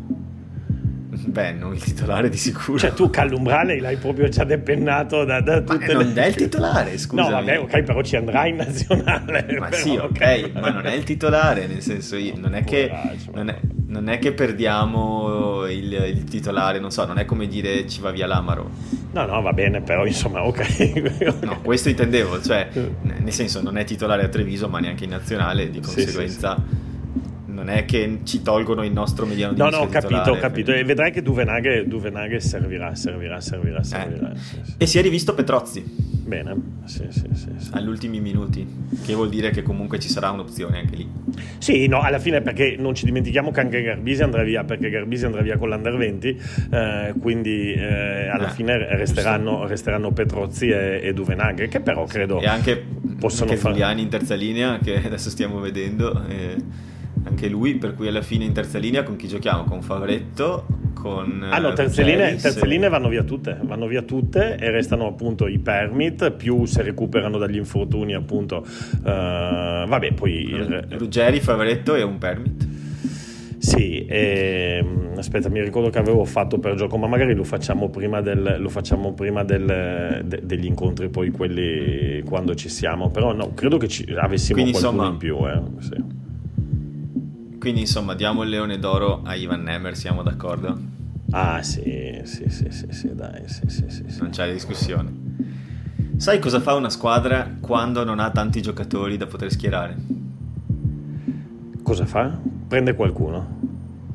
Beh, non il titolare di sicuro. Cioè, tu Callumbrale l'hai proprio già depennato da, da tutte ma non è il titolare, scusa. No, vabbè, ok, però ci andrà in nazionale. Ma però, sì, ok, okay, ma non è il titolare, nel senso, non è che... Non è, non è che perdiamo il, il, titolare, non so, non è come dire ci va via l'Amaro. No, no, va bene, però insomma, ok. <laughs> no, questo intendevo, cioè, <laughs> nel senso, non è titolare a Treviso, ma neanche in nazionale, di conseguenza... Sì, sì, sì non è che ci tolgono il nostro mediano di No, no, ho capito, ho capito. E vedrai che Duvenaghe, Duvenaghe servirà, servirà, servirà, eh. servirà. Eh. Sì, sì. E si è rivisto Petrozzi. Bene, sì, sì, sì, sì. Agli ultimi minuti, che vuol dire che comunque ci sarà un'opzione anche lì. Sì, no, alla fine perché non ci dimentichiamo che anche Garbisi andrà via, perché Garbisi andrà via con l'Under 20, eh, quindi eh, alla ah, fine resteranno, resteranno, Petrozzi e, e Duvenaghe, che però credo... E anche, possono anche fare... In terza linea, che adesso stiamo vedendo... Eh anche lui, per cui alla fine in terza linea con chi giochiamo? Con Favretto, con... Ah no, terze, linee, terze linee, vanno via tutte, vanno via tutte e restano appunto i permit, più se recuperano dagli infortuni appunto... Uh, vabbè, poi... Ruggeri, Favretto e un permit. Sì, ehm, aspetta, mi ricordo che avevo fatto per gioco, ma magari lo facciamo prima, del, lo facciamo prima del, de, degli incontri, poi quelli quando ci siamo. Però no, credo che ci, avessimo Quindi, qualcuno insomma, in più. Eh, sì. Quindi insomma diamo il leone d'oro a Ivan Nemer, siamo d'accordo? Ah sì, sì, sì, sì, sì dai, sì, sì, sì, Non c'è discussione. Sai cosa fa una squadra quando non ha tanti giocatori da poter schierare? Cosa fa? Prende qualcuno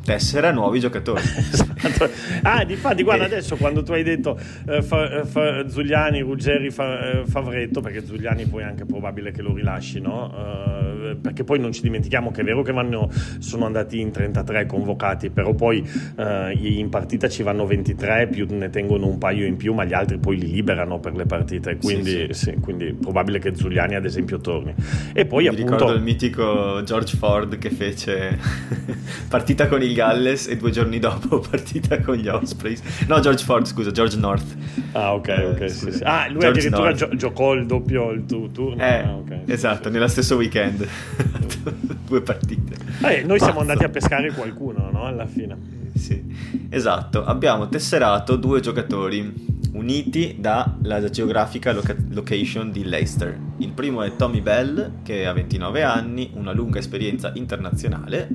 tessera nuovi giocatori. <laughs> esatto. Ah, difatti, guarda, adesso quando tu hai detto eh, fa, fa, Zugliani, Ruggeri, fa, eh, Favretto, perché Zugliani poi è anche probabile che lo rilasci, no? Uh, perché poi non ci dimentichiamo che è vero che vanno, sono andati in 33 convocati, però poi uh, in partita ci vanno 23, più ne tengono un paio in più, ma gli altri poi li liberano per le partite, quindi, sì, sì. Sì, quindi probabile che Zugliani ad esempio torni. E poi Mi appunto... ricordo il mitico George Ford che fece <laughs> partita con il Galles e due giorni dopo <laughs> partita con gli Ospreys. No, George Ford, scusa, George North. Ah, ok, eh, ok. Sì, sì. Ah, lui George addirittura gio- giocò il doppio il tu- turno. Eh, ah, okay, esatto, nello stesso weekend. <laughs> due partite. Eh, noi Pazzo. siamo andati a pescare qualcuno, no? Alla fine. Sì, esatto. Abbiamo tesserato due giocatori uniti dalla geografica loca- location di Leicester. Il primo è Tommy Bell, che ha 29 anni, una lunga esperienza internazionale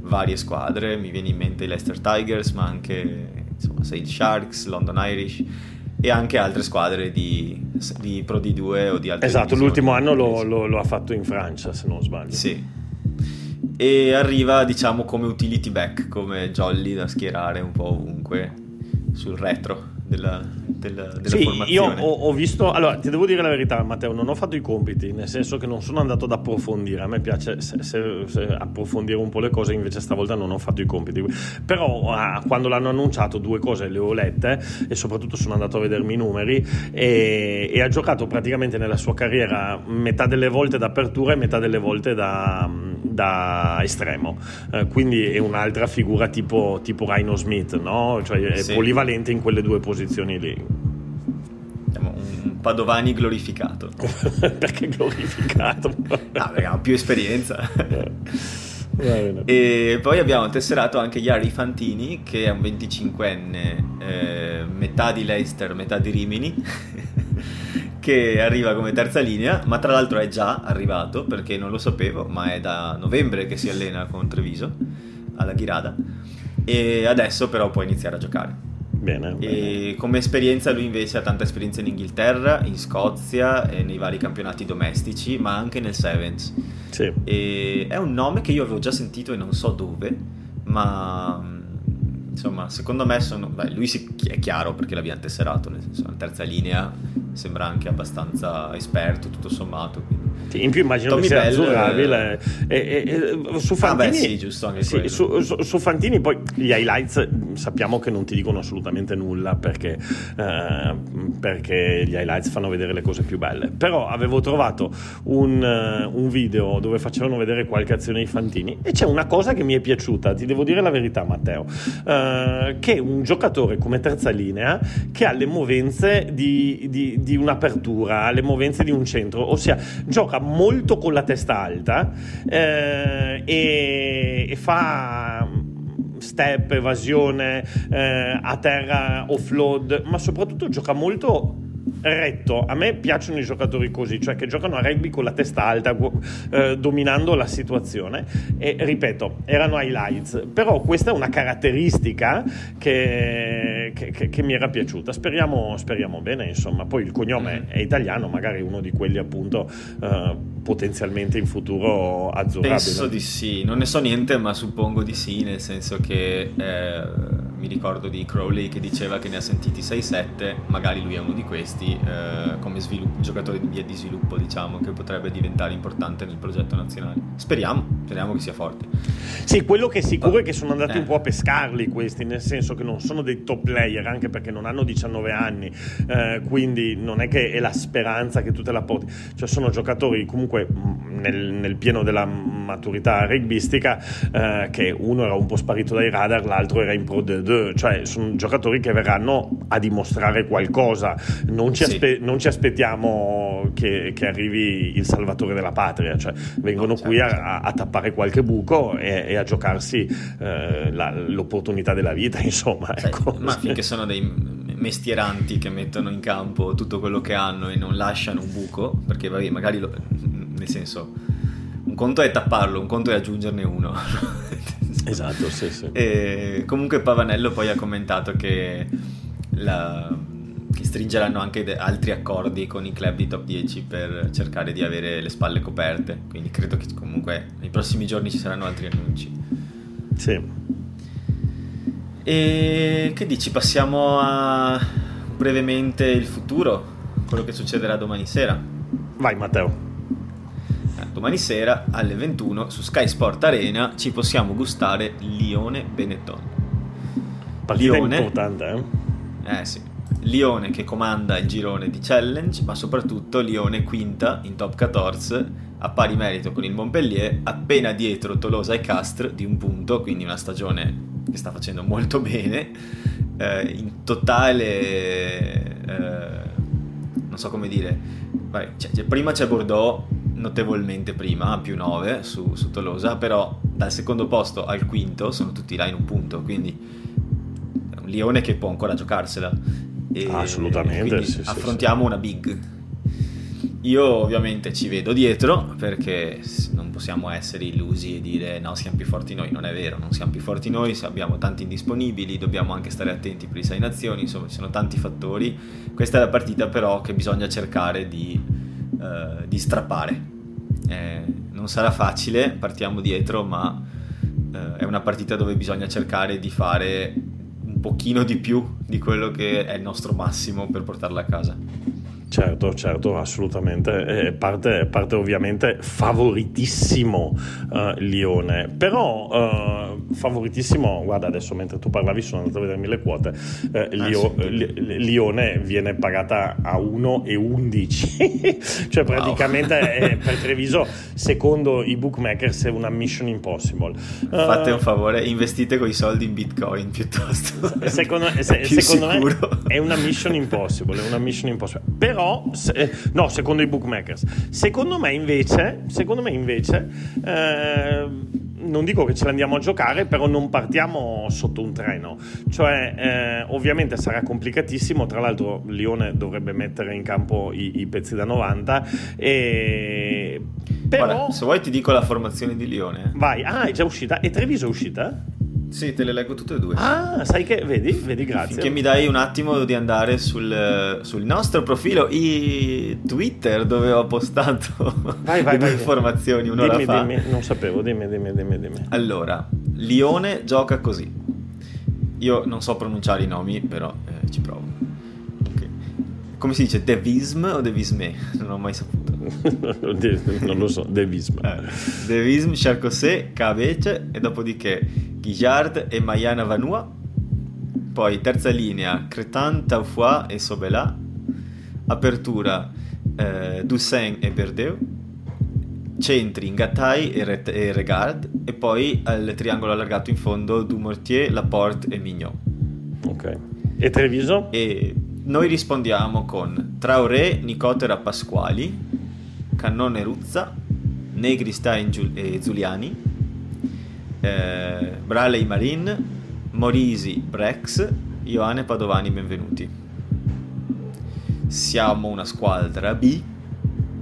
varie squadre, mi viene in mente i Leicester Tigers, ma anche insomma, Sale Sharks, London Irish e anche altre squadre di, di Pro D2 o di altre Esatto, l'ultimo anno lo, lo, lo, ha fatto in Francia, se non sbaglio. Sì. E arriva, diciamo, come utility back, come jolly da schierare un po' ovunque sul retro della, della, della sì, formazione. Io ho, ho, visto, allora ti devo dire la verità, Matteo, non ho fatto i compiti, nel senso che non sono andato ad approfondire. A me piace se, se, se approfondire un po' le cose, invece stavolta non ho fatto i compiti. Però ah, quando l'hanno annunciato, due cose le ho lette e soprattutto sono andato a vedermi i numeri. E, e ha giocato praticamente nella sua carriera metà delle volte d'apertura e metà delle volte da, da estremo. Eh, quindi è un'altra figura tipo, tipo Rhino Smith, no? cioè è sì. polivalente in quelle due posizioni lì. un Padovani glorificato. <laughs> perché glorificato? no, perché ha più esperienza. <laughs> e poi abbiamo tesserato anche Yari Fantini, che è un 25enne eh, metà di Leicester, metà di Rimini, che arriva come terza linea, ma tra l'altro è già arrivato perché non lo sapevo, ma è da novembre che si allena con Treviso alla Ghirada e adesso però può iniziare a giocare. Bene, bene. come esperienza lui invece ha tanta esperienza in Inghilterra, in Scozia e nei vari campionati domestici, ma anche nel Sevens. Sì. È un nome che io avevo già sentito e non so dove, ma insomma, secondo me sono, beh, lui si, è chiaro perché l'abbiamo tesserato, nel senso, la terza linea sembra anche abbastanza esperto, tutto sommato. Sì, in più immagino Tommy che sia azzurrabile. E, e, e, su Fantini, ah beh, sì, giusto, sì, su, su, su, Fantini poi gli highlights sappiamo che non ti dicono assolutamente nulla perché, eh, perché gli highlights fanno vedere le cose più belle. Però avevo trovato un, un, video dove facevano vedere qualche azione di Fantini e c'è una cosa che mi è piaciuta, ti devo dire la verità Matteo, uh, che un giocatore come terza linea che ha le movenze di, di, di un'apertura, ha le movenze di un centro, ossia gioca molto con la testa alta eh, e, e, fa step, evasione, eh, a terra, offload, ma soprattutto gioca molto retto. A me piacciono i giocatori così, cioè che giocano a rugby con la testa alta, eh, dominando la situazione. E ripeto, erano highlights, però questa è una caratteristica che, che, che, che mi era piaciuta. Speriamo, speriamo, bene, insomma. Poi il cognome è italiano, magari uno di quelli appunto eh, potenzialmente in futuro azzurrabile. Penso di sì, non ne so niente, ma suppongo di sì, nel senso che eh, mi ricordo di Crowley che diceva che ne ha sentiti 6-7, magari lui è uno di questi eh, come svilupp- giocatore di via di sviluppo, diciamo, che potrebbe diventare importante nel progetto nazionale. Speriamo, speriamo che sia forte. Sì, quello che è sicuro è che sono andati eh. un po' a pescarli questi, nel senso che non sono dei top player, anche perché non hanno 19 anni, eh, quindi non è che è la speranza che tu te la porti. Cioè sono giocatori comunque mm, nel, nel pieno della maturità rugbistica, eh, che uno era un po' sparito dai radar, l'altro era in Pro D2, cioè sono giocatori che verranno a dimostrare qualcosa, non ci, aspe- sì. non ci aspettiamo che, che, arrivi il salvatore della patria, cioè vengono no, certo. qui a, a, tappare qualche buco e, e a giocarsi eh, la, l'opportunità della vita, <laughs> insomma. Ecco. Ma finché sono dei mestieranti che mettono in campo tutto quello che hanno e non lasciano un buco, perché vabbè, magari lo, nel senso un conto è tapparlo, un conto è aggiungerne uno. <laughs> esatto, sì, sì. E comunque Pavanello poi ha commentato che la, che stringeranno anche de- altri accordi con i club di top 10 per cercare di avere le spalle coperte. Quindi credo che comunque nei prossimi giorni ci saranno altri annunci. Sì. E che dici? Passiamo a brevemente il futuro, quello che succederà domani sera. Vai Matteo. Domani sera alle 21 su Sky Sport Arena ci possiamo gustare Lione Benetton. Partita Lione, importante, eh? Eh sì. Lione che comanda il girone di Challenge, ma soprattutto Lione quinta in top 14 a pari merito con il Montpellier, appena dietro Tolosa e Castres di un punto, quindi una stagione che sta facendo molto bene. Eh, in totale, eh, non so come dire, vai, cioè, prima c'è Bordeaux, notevolmente prima, più 9 su, su Tolosa, però dal secondo posto al quinto sono tutti là in un punto, quindi è un Lione che può ancora giocarsela e Assolutamente. Sì, affrontiamo sì, una big. Io ovviamente ci vedo dietro perché non possiamo essere illusi e dire no, siamo più forti noi. Non è vero, non siamo più forti noi, abbiamo tanti indisponibili, dobbiamo anche stare attenti per i sei nazioni, insomma ci sono tanti fattori. Questa è la partita però che bisogna cercare di, uh, di strappare. Eh, non sarà facile, partiamo dietro, ma uh, è una partita dove bisogna cercare di fare un pochino di più di quello che è il nostro massimo per portarla a casa. Certo, certo, assolutamente. Eh, parte, parte, ovviamente favoritissimo uh, Lione, però uh, favoritissimo, guarda adesso mentre tu parlavi sono andato a vedermi le quote, eh, Lio, ah, sì. Lione viene pagata a 1,11, <laughs> cioè praticamente wow. è, per Treviso secondo i bookmakers è una mission impossible. Uh, Fate un favore, investite quei soldi in bitcoin piuttosto. Secondo, <laughs> se, secondo me è una mission impossible, è una mission impossible. Però però, se, eh, no, secondo i bookmakers. Secondo me invece, secondo me invece eh, non dico che ce l'andiamo a giocare, però non partiamo sotto un treno. Cioè, eh, ovviamente sarà complicatissimo. Tra l'altro, Lione dovrebbe mettere in campo i, i pezzi da 90. E... Però... Guarda, se vuoi ti dico la formazione di Lione. Vai, ah, è già uscita. E Treviso è uscita? Sì, te le leggo tutte e due. Ah, sai che vedi? Vedi, grazie. Finché mi dai un attimo di andare sul, sul nostro profilo i Twitter dove ho postato vai, vai, <laughs> le vai. informazioni un'ora dimmi, fa. Dimmi, non sapevo, dimmi, dimmi, dimmi, dimmi. Allora, Lione gioca così. Io non so pronunciare i nomi, però eh, ci provo. Come si dice? Devism o Devisme? Non ho mai saputo. <laughs> non lo so, Devism. Eh, Devism, Charcosé, Cabece e dopodiché Guillard e Mayana Vanua. Poi terza linea, Cretan, Taufoy e Sobelà. Apertura, eh, Dussen e Berdeu. Centri, Ngatai e, Ret- e Regard. E poi al triangolo allargato in fondo, Dumortier, Laporte e Mignon. Ok. E Treviso? E noi rispondiamo con Traoré, Nicotera, Pasquali, Cannone Ruzza, Negri Stein Giul- e Zuliani, eh, Braley Marin, Morisi Brex, Ioane Padovani benvenuti. Siamo una squadra B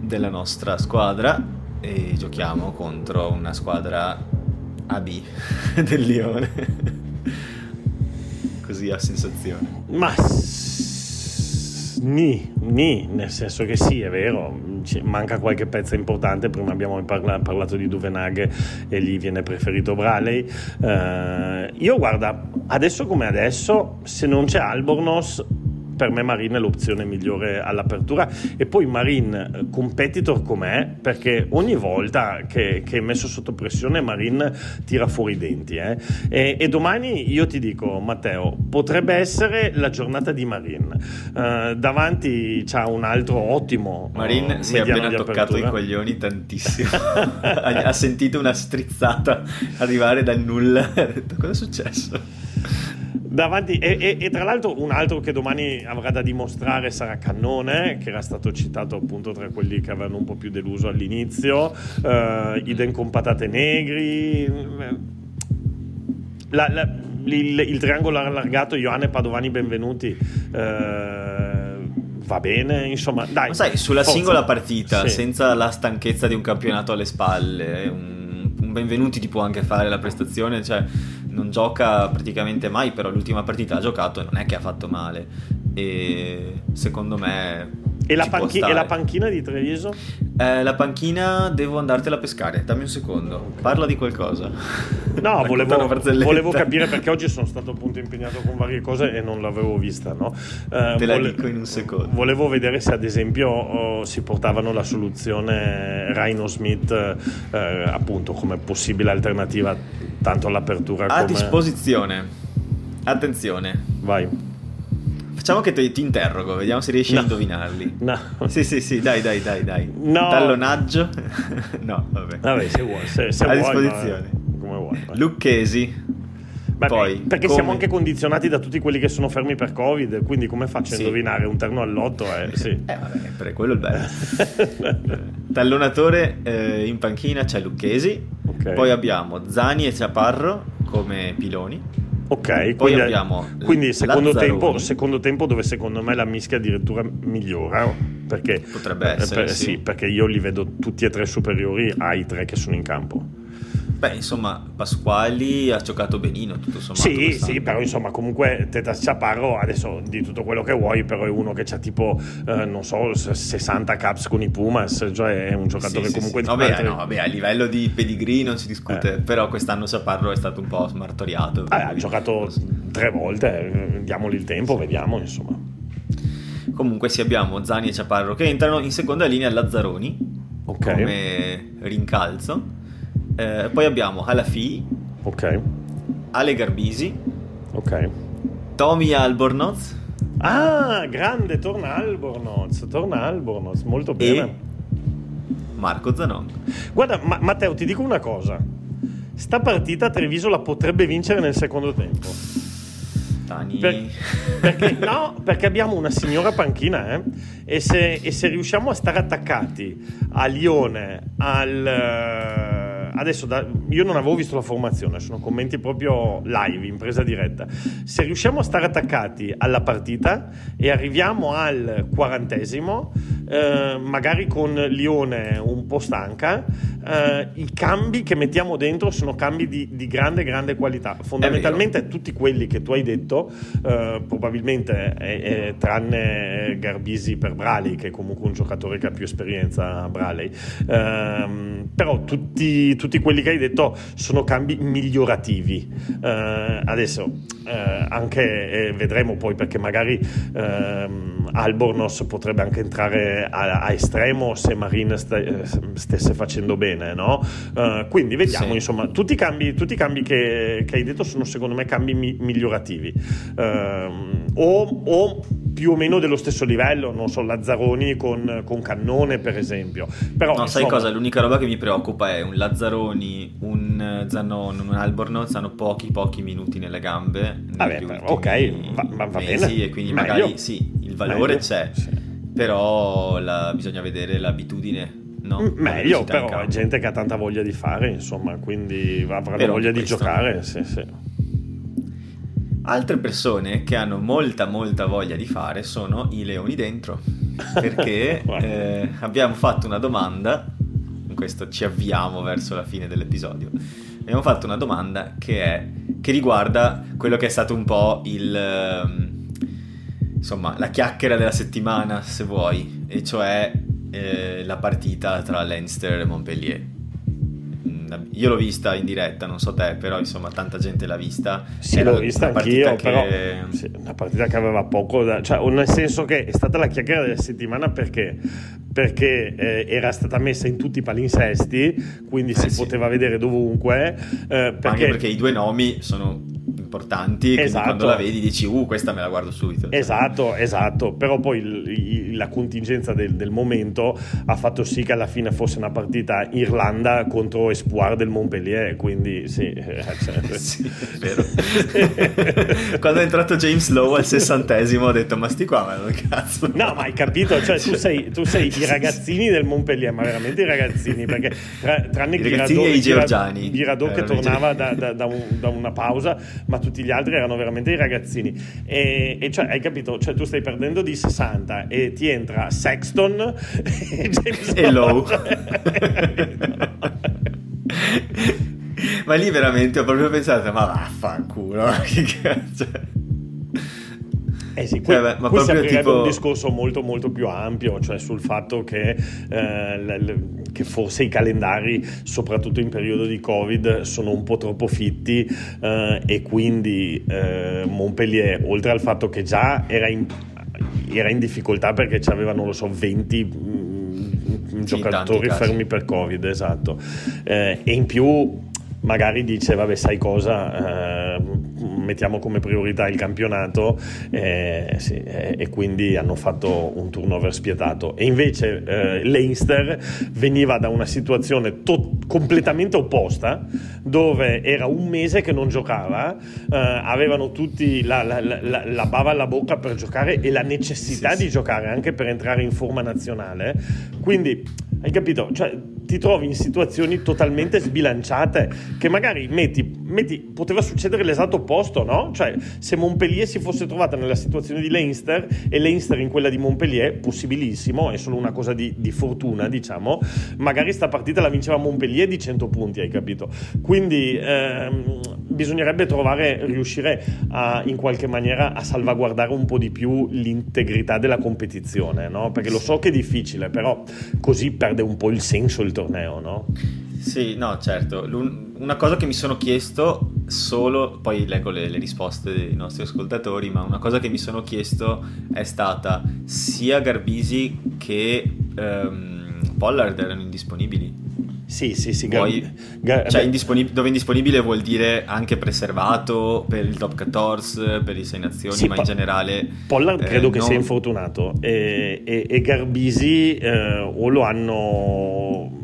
della nostra squadra e giochiamo contro una squadra AB <laughs> del Lione. Così a sensazione. Ma ni, ni, nel senso che sì, è vero, manca qualche pezzo importante. Prima abbiamo parla- parlato di Duvenaghe e lì viene preferito Braley. Eh, io guarda, adesso come adesso, se non c'è Albornoz, per me Marin è l'opzione migliore all'apertura e poi Marin eh, competitor com'è perché ogni volta che, che è messo sotto pressione Marin tira fuori i denti eh. e, e domani io ti dico Matteo potrebbe essere la giornata di Marin Eh, davanti c'ha un altro ottimo Marin eh, si è appena toccato i coglioni tantissimo. <laughs> ha, ha sentito una strizzata arrivare dal nulla ha detto cosa è successo? Davanti, e, e- e tra l'altro un altro che domani avrà da dimostrare sarà Cannone, che era stato citato appunto tra quelli che avevano un po' più deluso all'inizio, eh, idem con patate negri. La- la- il, il triangolo allargato, Ioanne Padovani benvenuti. eh, va bene, insomma, dai. Ma sai, sulla forza. singola partita, Sì. senza la stanchezza di un campionato alle spalle, un, un benvenuti ti può anche fare la prestazione, cioè non gioca praticamente mai, però l'ultima partita ha giocato e non è che ha fatto male. E secondo me... E la, panchi- e la panchina di Treviso? Eh, la panchina devo andartela a pescare, dammi un secondo, parla di qualcosa. No, <laughs> volevo, volevo capire perché oggi sono stato appunto impegnato con varie cose e non l'avevo vista, no? Eh, Te la vole- dico in un secondo. Volevo vedere se ad esempio oh, si portavano la soluzione Rhino Smith eh, appunto come possibile alternativa tanto all'apertura A come... disposizione. Attenzione. Vai. Facciamo che te- ti interrogo, vediamo se riesci a No. indovinarli. No. Sì, sì, sì, dai, dai, dai, dai. No. Tallonaggio? <laughs> no, vabbè. Vabbè, se vuoi, se, se A vuoi, disposizione. ma- come vuoi. vai. Lucchesi. Beh, Poi, perché come- siamo anche condizionati da tutti quelli che sono fermi per Covid, quindi come faccio a Sì. indovinare un terno all'otto? Eh, sì. Eh, vabbè, per quello è il bello. <laughs> Tallonatore eh, in panchina c'è Lucchesi. Ok. Poi abbiamo Zani e Ciaparro come piloni. Ok, quindi, abbiamo quindi secondo, tempo, secondo tempo dove secondo me la mischia addirittura migliora perché, Potrebbe eh, essere, per- sì. perché io li vedo tutti e tre superiori ai tre che sono in campo. Beh, insomma, Pasquali ha giocato benino, tutto sommato. Sì, quest'anno. sì, però insomma comunque Tetas Chaparro adesso di tutto quello che vuoi, però è uno che ha tipo, eh, non so, s- 60 caps con i Pumas, cioè è un giocatore Sì, sì, comunque sì. di Vabbè, altre- no, vabbè, a livello di pedigree non si discute, Eh. però quest'anno Ciaparro è stato un po' smartoriato. Ah, ha giocato tre volte, eh, diamogli il tempo, vediamo insomma. Comunque sì, abbiamo Zani e Ciaparro che entrano in seconda linea Lazzaroni Ok, come rincalzo. Eh, poi abbiamo Halafi, ok, Ale Garbisi, ok. Tomi Albornoz Ah, grande, torna Albornoz, torna Albornoz, molto e bene. Marco Zanon. Guarda, Ma- Matteo, ti dico una cosa. Sta partita Treviso la potrebbe vincere nel secondo tempo. Tani. Per- perché, <laughs> no, perché abbiamo una signora panchina, eh? E se, e se riusciamo a stare attaccati a Lione, al, adesso da, io non avevo visto la formazione, sono commenti proprio live, in presa diretta. Se riusciamo a stare attaccati alla partita e arriviamo al quarantesimo, eh, magari con Lione un po' stanca, eh, i cambi che mettiamo dentro sono cambi di, di grande, grande qualità. Fondamentalmente tutti quelli che tu hai detto, eh, probabilmente eh, eh, tranne Garbisi per Brali, che è comunque un giocatore che ha più esperienza Braley, ehm, però tutti, tutti, quelli che hai detto sono cambi migliorativi. Eh, adesso anche vedremo poi perché magari ehm, Albornoz potrebbe anche entrare a, a estremo se Marin st- stesse facendo bene no? Uh, quindi vediamo, sì. insomma, tutti i cambi, tutti i cambi che, che, hai detto sono secondo me cambi mi- migliorativi. Uh, o, o, più o meno dello stesso livello, non so, Lazzaroni con, con Cannone per esempio. Però, no, insomma... sai cosa? L'unica roba che mi preoccupa è un Lazzaroni, un Zanon, un Albornoz hanno pochi pochi minuti nelle gambe. Vabbè, ok, va, va, va bene. E quindi Meglio. magari sì, il valore Meglio. c'è. Sì. Però la, bisogna vedere l'abitudine No, mm, meglio, però è gente che ha tanta voglia di fare, insomma, quindi avranno però voglia di giocare. Sì, sì. Altre persone che hanno molta, molta voglia di fare sono i leoni dentro, <laughs> perché eh, abbiamo fatto una domanda, questo ci avviamo verso la fine dell'episodio, abbiamo fatto una domanda che, è, che riguarda quello che è stato un po' il... Ehm, insomma, la chiacchiera della settimana, se vuoi, e cioè eh, la partita tra Leinster e Montpellier. Io l'ho vista in diretta, non so te, però insomma tanta gente l'ha vista. Sì, Era l'ho vista anch'io, che... però sì, una partita che aveva poco da... cioè nel senso che è stata la chiacchiera della settimana perché, perché eh, era stata messa in tutti i palinsesti, quindi eh, si sì. poteva vedere dovunque. Eh, perché... Anche perché i due nomi sono importanti esatto. quando la vedi dici uh questa me la guardo subito esatto esatto. Però poi il, il, la contingenza del, del, momento ha fatto sì che alla fine fosse una partita Irlanda contro Espoir del Montpellier quindi sì, eh, <laughs> cioè... sì è vero. <laughs> Quando è entrato James Lowe al sessantesimo ho detto ma sti qua ma non cazzo no ma hai capito? Cioè tu sei, tu sei i ragazzini del Montpellier ma veramente i ragazzini perché tra, tranne I ragazzini e i georgiani Giradò che tornava da, da, da, un, da una pausa ma tutti gli altri erano veramente i ragazzini. E, e cioè, hai capito? Cioè, tu stai perdendo di 60 e ti entra Sexton <laughs> e James Lowe. <laughs> ma lì veramente ho proprio pensato, ma vaffanculo, <laughs> che cazzo. Eh sì, que- eh beh, questo aprirebbe tipo... un discorso molto molto più ampio, cioè sul fatto che, eh, le, le, che, forse i calendari, soprattutto in periodo di Covid, sono un po' troppo fitti eh, e quindi eh, Montpellier, oltre al fatto che già era in, era in difficoltà perché aveva, non lo so, 20 mm, giocatori fermi per Covid, esatto, eh, e in più magari dice, vabbè, sai cosa eh, mettiamo come priorità il campionato eh, sì, eh, e quindi hanno fatto un turnover spietato. E invece eh, Leinster veniva da una situazione to- completamente opposta, dove era un mese che non giocava, eh, avevano tutti la, la, la, la, bava alla bocca per giocare e la necessità sì, di sì. giocare anche per entrare in forma nazionale. Quindi hai capito? Cioè, ti trovi in situazioni totalmente sbilanciate che magari metti, metti, poteva succedere l'esatto opposto, no? Cioè, se Montpellier si fosse trovata nella situazione di Leinster e Leinster in quella di Montpellier, possibilissimo, è solo una cosa di, di fortuna, diciamo, magari sta partita la vinceva Montpellier di 100 punti, hai capito? Quindi ehm, bisognerebbe trovare, riuscire a, in qualche maniera a salvaguardare un po' di più l'integrità della competizione, no? Perché lo so che è difficile, però così perde un po' il senso il torneo, no? Sì, no, certo. L'un- una cosa che mi sono chiesto solo, poi leggo le, le, risposte dei nostri ascoltatori, ma una cosa che mi sono chiesto è stata sia Garbisi che um, Pollard erano indisponibili. Sì, sì, sì. Poi, gar- cioè, indisponib- dove indisponibile vuol dire anche preservato per il top 14, per i sei nazioni, sì, ma in generale. Pollard eh, credo che non... sia infortunato e, e, e Garbisi eh, o lo hanno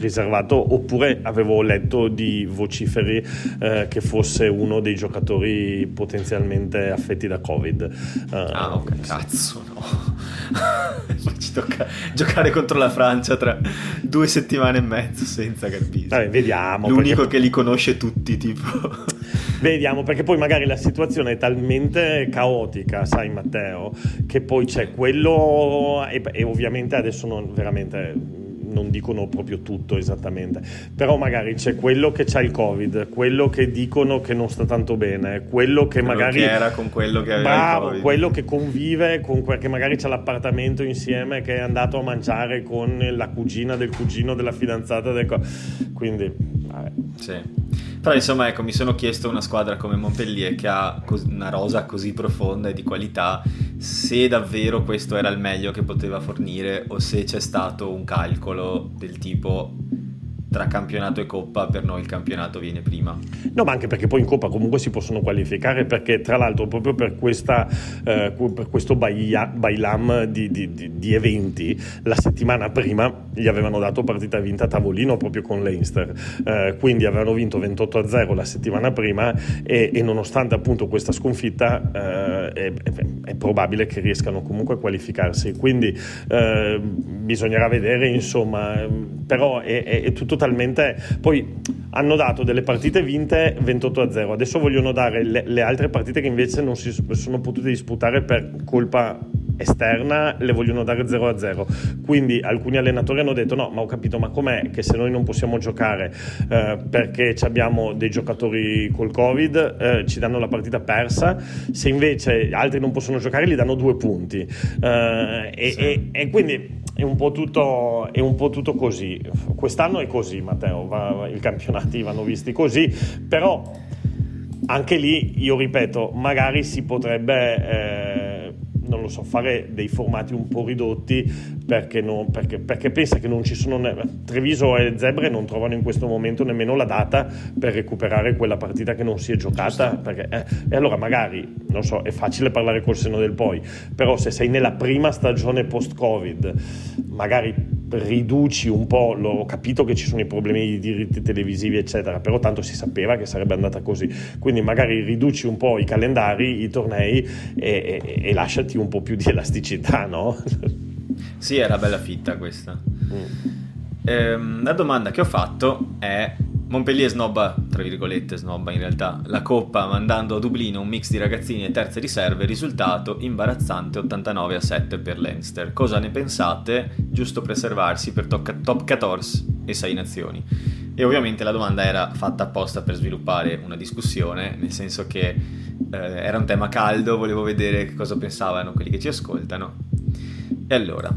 riservato oppure avevo letto di vociferi eh, che fosse uno dei giocatori potenzialmente affetti da Covid. Uh, ah, ok, cazzo, no. <laughs> Ci tocca giocare contro la Francia tra due settimane e mezzo senza Garbisi. Vabbè, vediamo. L'unico perché... che li conosce tutti, tipo. <laughs> Vediamo, perché poi magari la situazione è talmente caotica, sai Matteo, che poi c'è quello e, e ovviamente adesso non veramente non dicono proprio tutto esattamente, però magari c'è quello che ha il covid, quello che dicono che non sta tanto bene, quello che quello magari... Che era con quello che aveva bravo, quello che convive con quel che magari c'ha l'appartamento insieme, che è andato a mangiare con la cugina del cugino della fidanzata del... Co- quindi... Vabbè. Sì. Però insomma, ecco, mi sono chiesto una squadra come Montpellier che ha una rosa così profonda e di qualità, se davvero questo era il meglio che poteva fornire o se c'è stato un calcolo del tipo tra campionato e coppa per noi il campionato viene prima. No, ma anche perché poi in coppa comunque si possono qualificare perché tra l'altro proprio per, questa, eh, per questo bailam di, di, di, di, eventi la settimana prima gli avevano dato partita vinta a tavolino proprio con Leinster, eh, quindi avevano vinto 28 0 la settimana prima e, e nonostante appunto questa sconfitta eh, è, è, probabile che riescano comunque a qualificarsi, quindi eh, bisognerà vedere insomma, però è, è tutto talmente... Poi hanno dato delle partite vinte 28 a 0, adesso vogliono dare le, le altre partite che invece non si sono potute disputare per colpa esterna le vogliono dare 0 a 0 quindi alcuni allenatori hanno detto no ma ho capito ma com'è che se noi non possiamo giocare eh, perché abbiamo dei giocatori col covid eh, ci danno la partita persa? Se invece altri non possono giocare gli danno due punti. Eh, e, sì. e, e, quindi è un, po tutto, è un po' tutto così. Quest'anno è così Matteo va, i campionati vanno visti così però anche lì io ripeto magari si potrebbe eh, non lo so, fare dei formati un po' ridotti perché, non, perché, perché pensa che non ci sono. Ne- Treviso e Zebre non trovano in questo momento nemmeno la data per recuperare quella partita che non si è giocata. Perché, eh, e allora magari, non so, è facile parlare col seno del poi, però se sei nella prima stagione post-Covid, magari riduci un po', ho capito che ci sono i problemi di diritti televisivi eccetera, però tanto si sapeva che sarebbe andata così, quindi magari riduci un po' i calendari, i tornei e, e, e lasciati un po' più di elasticità, no? Sì, era bella fitta questa. Mm. Ehm, la domanda che ho fatto è Montpellier snobba, tra virgolette snobba in realtà, la coppa mandando a Dublino un mix di ragazzini e terze riserve, risultato imbarazzante 89 a 7 per Leinster. Cosa ne pensate? Giusto preservarsi per to- top 14 e 6 nazioni. E ovviamente la domanda era fatta apposta per sviluppare una discussione, nel senso che eh, era un tema caldo, volevo vedere cosa pensavano quelli che ci ascoltano. E allora,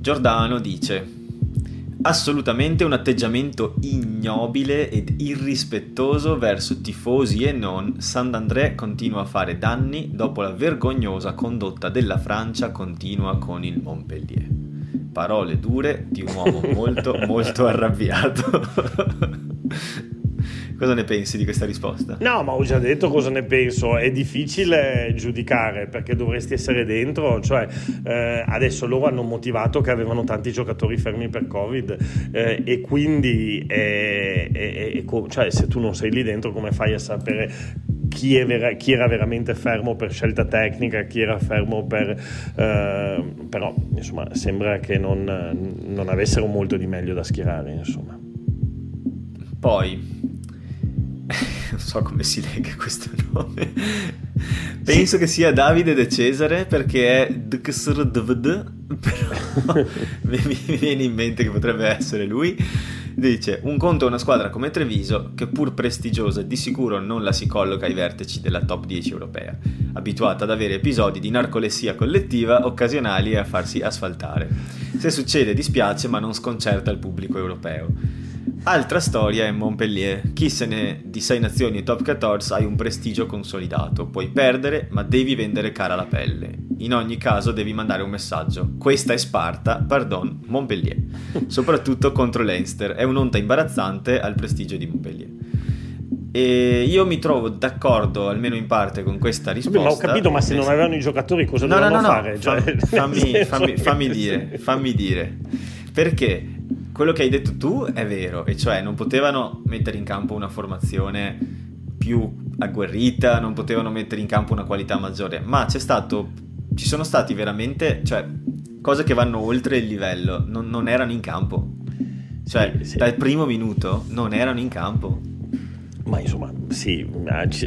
Giordano dice assolutamente un atteggiamento ignobile ed irrispettoso verso tifosi e non, Sant'André continua a fare danni dopo la vergognosa condotta della Francia continua con il Montpellier. Parole dure di un uomo <laughs> molto molto arrabbiato. <laughs> Cosa ne pensi di questa risposta? No, ma ho già detto cosa ne penso. È difficile giudicare perché dovresti essere dentro. Cioè, eh, adesso loro hanno motivato che avevano tanti giocatori fermi per Covid eh, e quindi eh, eh, cioè, se tu non sei lì dentro, come fai a sapere chi, vera- chi, era veramente fermo per scelta tecnica, chi era fermo per... Eh, però insomma sembra che non, non, avessero molto di meglio da schierare insomma. Poi non so come si legga questo nome. Penso sì. che sia Davide De Cesare perché è DXRDVD, però <laughs> mi viene in mente che potrebbe essere lui. Dice: Un conto è una squadra come Treviso, che pur prestigiosa di sicuro non la si colloca ai vertici della top 10 europea, abituata ad avere episodi di narcolessia collettiva occasionali e a farsi asfaltare. Se succede dispiace, ma non sconcerta il pubblico europeo. Altra storia è Montpellier. Chi se ne di 6 nazioni e top 14 hai un prestigio consolidato. Puoi perdere, ma devi vendere cara la pelle. In ogni caso devi mandare un messaggio. Questa è Sparta, pardon, Montpellier. Soprattutto contro Leinster. È un'onta imbarazzante al prestigio di Montpellier. E io mi trovo d'accordo, almeno in parte, con questa risposta. ma ho capito, ma se non avevano i giocatori cosa no, dovevano no, no, fare? Cioè, <laughs> fammi, fammi, fammi dire, fammi dire. Perché quello che hai detto tu è vero, e cioè non potevano mettere in campo una formazione più agguerrita, non potevano mettere in campo una qualità maggiore, ma c'è stato, ci sono stati veramente, cioè, cose che vanno oltre il livello, non, non erano in campo. Cioè, sì, sì. dal primo minuto non erano in campo. Ma insomma, sì,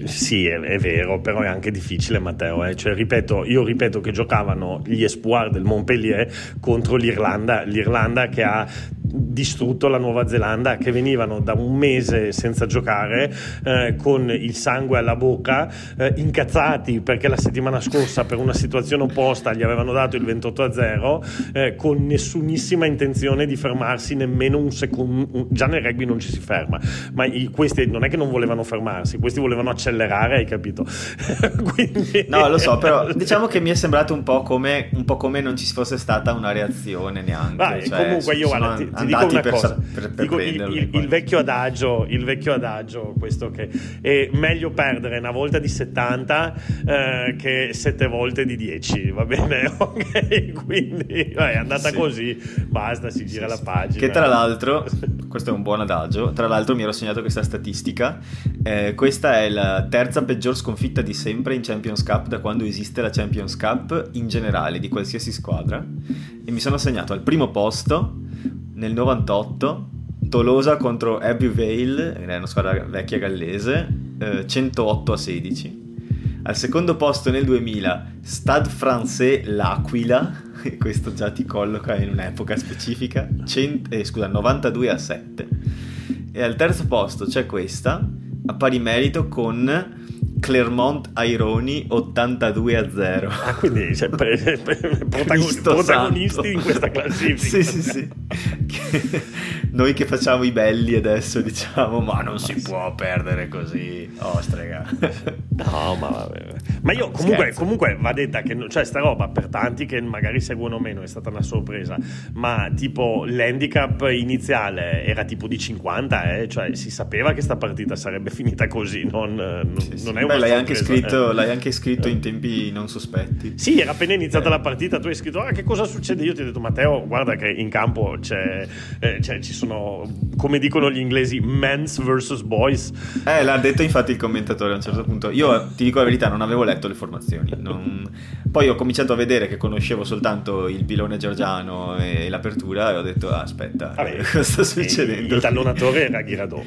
sì è, è, vero, però è anche difficile Matteo. Eh. Cioè, ripeto, io ripeto che giocavano gli Espoir del Montpellier contro l'Irlanda, l'Irlanda che ha distrutto la Nuova Zelanda che venivano da un mese senza giocare eh, con il sangue alla bocca eh, incazzati perché la settimana scorsa per una situazione opposta gli avevano dato il 28 a 0 eh, con nessunissima intenzione di fermarsi nemmeno un secondo già nel rugby non ci si ferma ma i, questi non è che non volevano fermarsi questi volevano accelerare hai capito? <laughs> Quindi... no lo so però <laughs> diciamo che mi è sembrato un po' come, un po come non ci fosse stata una reazione neanche Vai, cioè, comunque io guarda ti, ti dico una per, cosa, per, per dico, il, il, vecchio adagio, il vecchio adagio, questo che è meglio perdere una volta di 70 eh, che sette volte di 10, va bene? <laughs> Ok, quindi è andata sì. così, basta, si gira sì, la pagina. Che tra l'altro, questo è un buon adagio, tra l'altro mi ero segnato questa statistica, eh, questa è la terza peggior sconfitta di sempre in Champions Cup da quando esiste la Champions Cup in generale, di qualsiasi squadra, e mi sono segnato al primo posto nel 98 Tolosa contro Abbeville, è una squadra vecchia gallese, eh, 108 a 16. Al secondo posto nel 2000 Stade Français L'Aquila, <laughs> e questo già ti colloca in un'epoca specifica, 100, eh, scusa, 92 a 7. E al terzo posto c'è questa, a pari merito con Clermont Aironi 82 a 0. Ah, quindi cioè, pre- pre- protagon- protagonisti santo. in questa classifica. sì, sì, sì. noi che facciamo i belli adesso diciamo, ma non si può perdere così. Oh, strega. <laughs> no, ma vabbè. Ma io comunque, comunque, va detta che cioè sta roba per tanti che magari seguono meno è stata una sorpresa, ma tipo l'handicap iniziale era tipo di 50, eh? cioè si sapeva che sta partita sarebbe finita così, non, non, sì, sì. non è una Beh, l'hai, anche scritto, eh. l'hai anche scritto in tempi non sospetti. Sì, era appena iniziata eh. la partita, tu hai scritto ah, che cosa succede? Io ti ho detto Matteo, guarda che in campo c'è, eh, c'è, ci sono, come dicono gli inglesi, men's versus boys. Eh, l'ha detto infatti il commentatore a un certo punto. Io ti dico la verità, non avevo letto le formazioni. Non... Poi ho cominciato a vedere che conoscevo soltanto il pilone georgiano e l'apertura e ho detto ah, aspetta, Vabbè, <laughs> cosa sta succedendo? Il tallonatore era Ghiradò.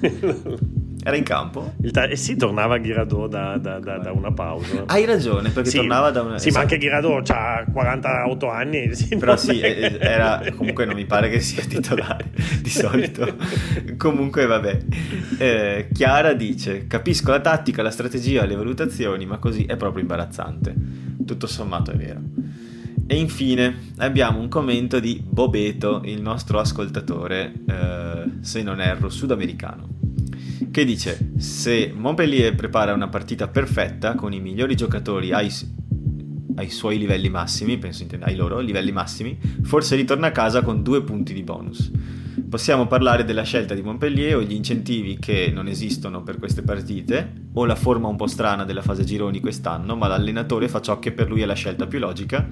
<laughs> Era in campo? Ta- eh sì, tornava Ghiradò da, da, da, da, una pausa. Hai ragione, perché sì, tornava da una... Sì, esatto. ma anche Ghiradò ha 48 anni. <laughs> Sì, Però sì, è... Eh, era... <laughs> comunque non mi pare che sia titolare di solito. <laughs> comunque vabbè. Eh, Chiara dice, capisco la tattica, la strategia, le valutazioni, ma così è proprio imbarazzante. Tutto sommato è vero. E infine abbiamo un commento di Bobeto, il nostro ascoltatore, eh, se non erro, sudamericano che dice se Montpellier prepara una partita perfetta con i migliori giocatori ai, ai suoi livelli massimi, penso intenda ai loro livelli massimi, forse ritorna a casa con due punti di bonus. Possiamo parlare della scelta di Montpellier o gli incentivi che non esistono per queste partite o la forma un po' strana della fase gironi quest'anno, ma l'allenatore fa ciò che per lui è la scelta più logica.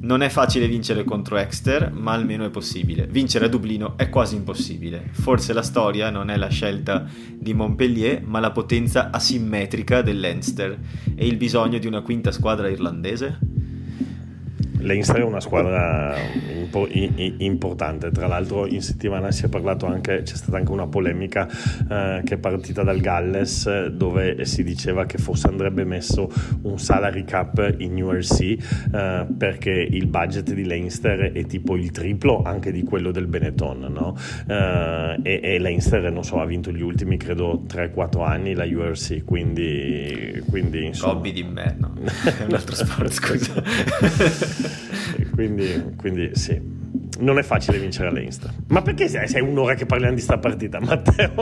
Non è facile vincere contro Exeter, ma almeno è possibile. Vincere a Dublino è quasi impossibile. Forse la storia non è la scelta di Montpellier, ma la potenza asimmetrica dell'Enster e il bisogno di una quinta squadra irlandese? Leinster è una squadra impo- importante, tra l'altro in settimana si è parlato anche, c'è stata anche una polemica eh, che è partita dal Galles dove si diceva che forse andrebbe messo un salary cap in URC eh, perché il budget di Leinster è tipo il triplo anche di quello del Benetton no? eh, e, e Leinster non so, ha vinto gli ultimi credo 3-4 anni la URC quindi, quindi insomma... Hobby di me, no? <laughs> è un altro sport scusa <laughs> quindi, quindi sì non è facile vincere all'Insta. Ma perché sei un'ora che parliamo di sta partita, Matteo?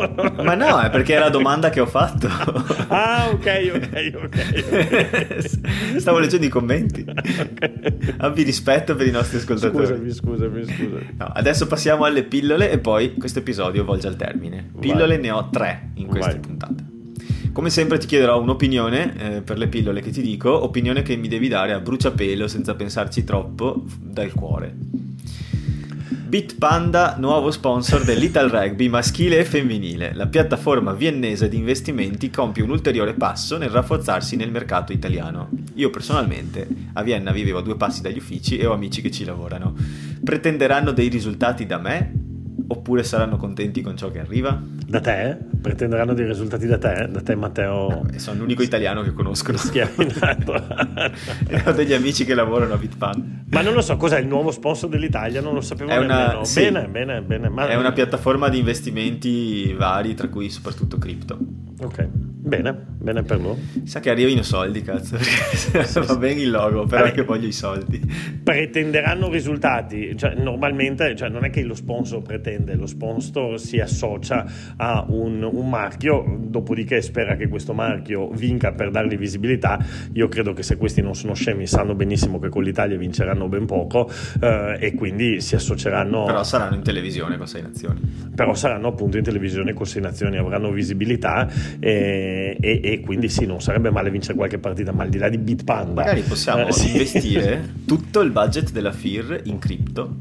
Ma no, è perché è la domanda che ho fatto. <laughs> ah, ok, ok, ok. <laughs> Stavo leggendo i commenti. okay. Abbi rispetto per i nostri ascoltatori. Scusami, scusami, scusami. No, adesso passiamo alle pillole e poi questo episodio volge al termine. Pillole Vai. ne ho tre in questa Vai. puntata. Come sempre ti chiederò un'opinione eh, per le pillole che ti dico, opinione che mi devi dare a bruciapelo senza pensarci troppo dal cuore. Bitpanda, nuovo sponsor dell'Ital Rugby maschile e femminile. La piattaforma viennese di investimenti compie un ulteriore passo nel rafforzarsi nel mercato italiano. Io personalmente a Vienna vivevo a due passi dagli uffici e ho amici che ci lavorano. Pretenderanno dei risultati da me oppure saranno contenti con ciò che arriva? Da te? Pretenderanno dei risultati da te? Da te Matteo? Eh, sono l'unico italiano che conoscono. Schiavinato. <laughs> e ho degli amici che lavorano a Bitfan. Ma non lo so, cos'è il nuovo sponsor dell'Italia? Non lo sapevo è una, nemmeno. Sì, bene, bene, bene. Ma... È una piattaforma di investimenti vari, tra cui soprattutto cripto. Ok, bene, bene per loro. Sa che arrivino soldi, cazzo, va bene il logo, però Vabbè, che voglio i soldi. Pretenderanno risultati, cioè normalmente cioè, non è che lo sponsor pretende, lo sponsor si associa a un, un, marchio, dopodiché spera che questo marchio vinca per dargli visibilità. Io credo che se questi non sono scemi sanno benissimo che con l'Italia vinceranno ben poco eh, e quindi si associeranno... Però saranno in televisione con sei nazioni. Però saranno appunto in televisione con sei nazioni, avranno visibilità e, e, e, quindi sì, non sarebbe male vincere qualche partita, ma al di là di Bitpanda... Magari possiamo eh, sì. investire <laughs> tutto il budget della FIR in cripto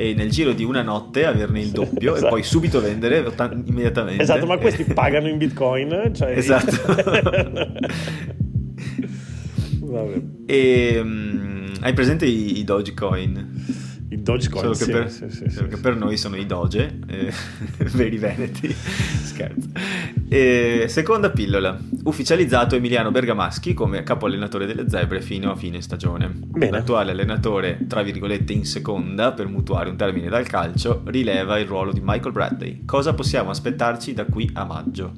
e nel giro di una notte averne il doppio esatto. e poi subito vendere immediatamente. Esatto, ma questi <laughs> pagano in bitcoin. Cioè... Esatto. <laughs> e um, hai presente i, i Dogecoin? I Dogecoin, sì, per, sì, sì, solo che per noi sono i Doge, eh, <laughs> veri veneti, scherzo. E, seconda pillola, ufficializzato Emiliano Bergamaschi come capo allenatore delle zebre fino a fine stagione. Bene. L'attuale allenatore, tra virgolette in seconda, per mutuare un termine dal calcio, rileva il ruolo di Michael Bradley. Cosa possiamo aspettarci da qui a maggio?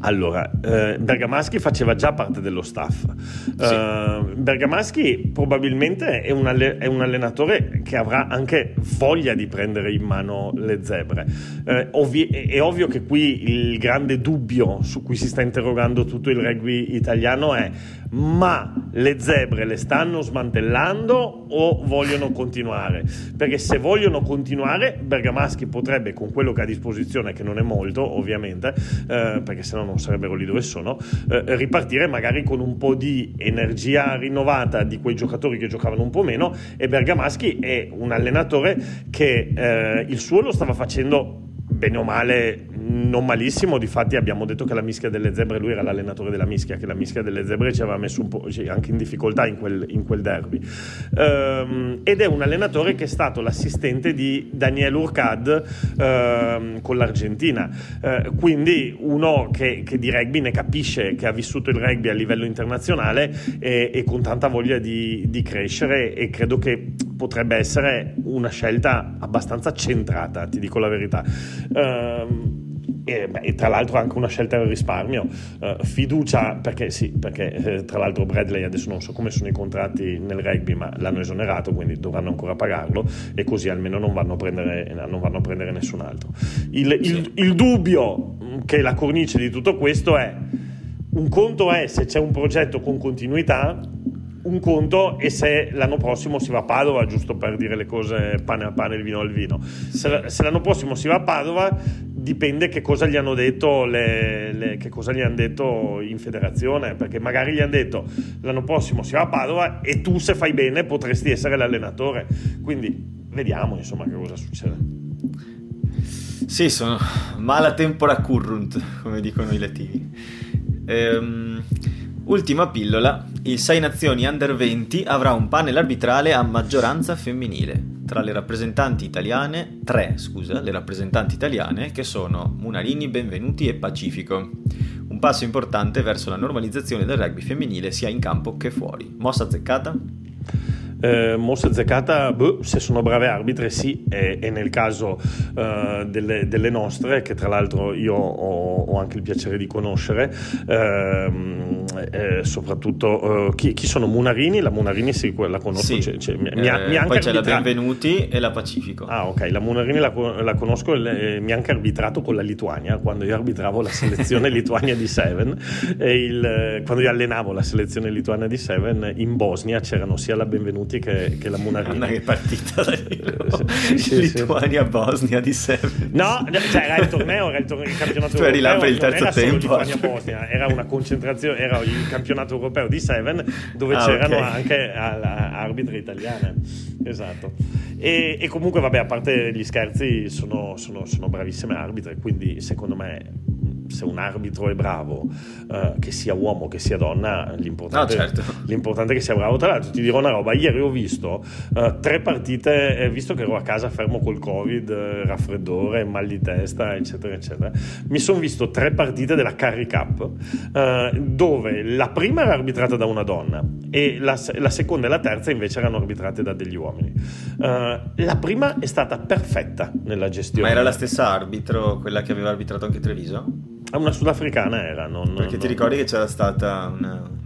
Allora, eh, Bergamaschi faceva già parte dello staff. Sì. Uh, Bergamaschi probabilmente è un, alle- è un, allenatore che avrà anche voglia di prendere in mano le zebre. Uh, ovvi- è ovvio che qui il grande dubbio su cui si sta interrogando tutto il rugby italiano è ma le zebre le stanno smantellando o vogliono continuare? Perché se vogliono continuare, Bergamaschi potrebbe, con quello che ha a disposizione, che non è molto ovviamente, eh, perché sennò non sarebbero lì dove sono, eh, ripartire magari con un po' di energia rinnovata di quei giocatori che giocavano un po' meno e Bergamaschi è un allenatore che eh, il suo lo stava facendo bene o male non malissimo, difatti abbiamo detto che la mischia delle zebre, lui era l'allenatore della mischia, che la mischia delle zebre ci aveva messo un po' anche in difficoltà in quel, in quel derby. Um, ed è un allenatore che è stato l'assistente di Daniel Urcad um, con l'Argentina, uh, quindi uno che, che, di rugby ne capisce, che ha vissuto il rugby a livello internazionale e, e con tanta voglia di, di crescere e credo che potrebbe essere una scelta abbastanza centrata, ti dico la verità. Uh, e, beh, tra l'altro anche una scelta del risparmio, uh, fiducia perché sì, perché eh, tra l'altro Bradley adesso non so come sono i contratti nel rugby, ma l'hanno esonerato, quindi dovranno ancora pagarlo e così almeno non vanno a prendere, non vanno a prendere nessun altro. Il, sì. il, il dubbio che è la cornice di tutto questo è un conto è se c'è un progetto con continuità un conto e se l'anno prossimo si va a Padova, giusto per dire le cose pane a pane, il vino al vino. Se l'anno prossimo si va a Padova, dipende che cosa gli hanno detto, le, le, che cosa gli hanno detto in federazione, perché magari gli hanno detto l'anno prossimo si va a Padova e tu se fai bene potresti essere l'allenatore. Quindi vediamo insomma che cosa succede. Sì, sono mala tempora currunt, come dicono i latini. Ehm, ultima pillola, il 6 Nazioni Under 20 avrà un panel arbitrale a maggioranza femminile tra le rappresentanti italiane, tre scusa, le rappresentanti italiane che sono Munarini, Benvenuti e Pacifico. Un passo importante verso la normalizzazione del rugby femminile sia in campo che fuori. Mossa azzeccata? Eh, mossa azzeccata, boh, se sono brave arbitre sì, e, e nel caso eh, delle, delle, nostre, che tra l'altro io ho, ho, anche il piacere di conoscere, ehm, eh, soprattutto chi, chi, sono Munarini, la Munarini sì, la conosco, sì. c'è, c'è, mi, mi, ha, mi ha poi c'è arbitra... la Benvenuti e la Pacifico. Ah ok, la Munarini la, la conosco, e mi ha anche arbitrato con la Lituania, quando io arbitravo la selezione <laughs> lituania di Seven, il, quando io allenavo la selezione lituania di Seven, in Bosnia c'erano sia la Benvenuti minuti che, che la Munarini. che partita da <laughs> sì, sì, <laughs> Lituania-Bosnia di Seven. No, cioè era il torneo, era il, torneo, il campionato tu eri là per il terzo era tempo. Lituania-Bosnia, era una concentrazione, era il campionato europeo di Seven dove ah, c'erano okay. anche arbitri italiane. Esatto. E, e, comunque, vabbè, a parte gli scherzi, sono, sono, sono bravissime arbitre, quindi secondo me se un arbitro è bravo, uh, che sia uomo che sia donna, l'importante, no, certo. <laughs> l'importante, è che sia bravo. Tra l'altro, ti dirò una roba: ieri ho visto uh, tre partite, eh, visto che ero a casa fermo col Covid, eh, raffreddore, mal di testa, eccetera, eccetera. Mi sono visto tre partite della Curry Cup, uh, dove la prima era arbitrata da una donna e la, la, seconda e la terza invece erano arbitrate da degli uomini. la prima è stata perfetta nella gestione. Ma era la stessa arbitro, quella che aveva arbitrato anche Treviso? Una sudafricana era, non, Perché non, ti ricordi che c'era stata una...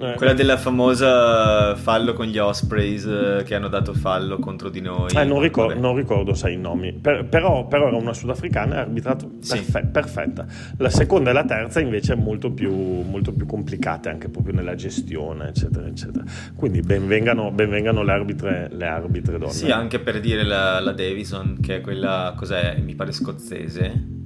Eh, Quella della famosa fallo con gli Ospreys eh, che hanno dato fallo contro di noi. Eh, non, ricordo, non, ricordo, sai i nomi, per, però, però, era una sudafricana e ha arbitrato perfe- sì. perfetta. La seconda e la terza invece molto più, molto più complicate anche proprio nella gestione, eccetera, eccetera. Quindi benvengano, benvengano le, arbitre, le arbitre donne. Sì, anche per dire la, la Davison, che è quella, cos'è, mi pare scozzese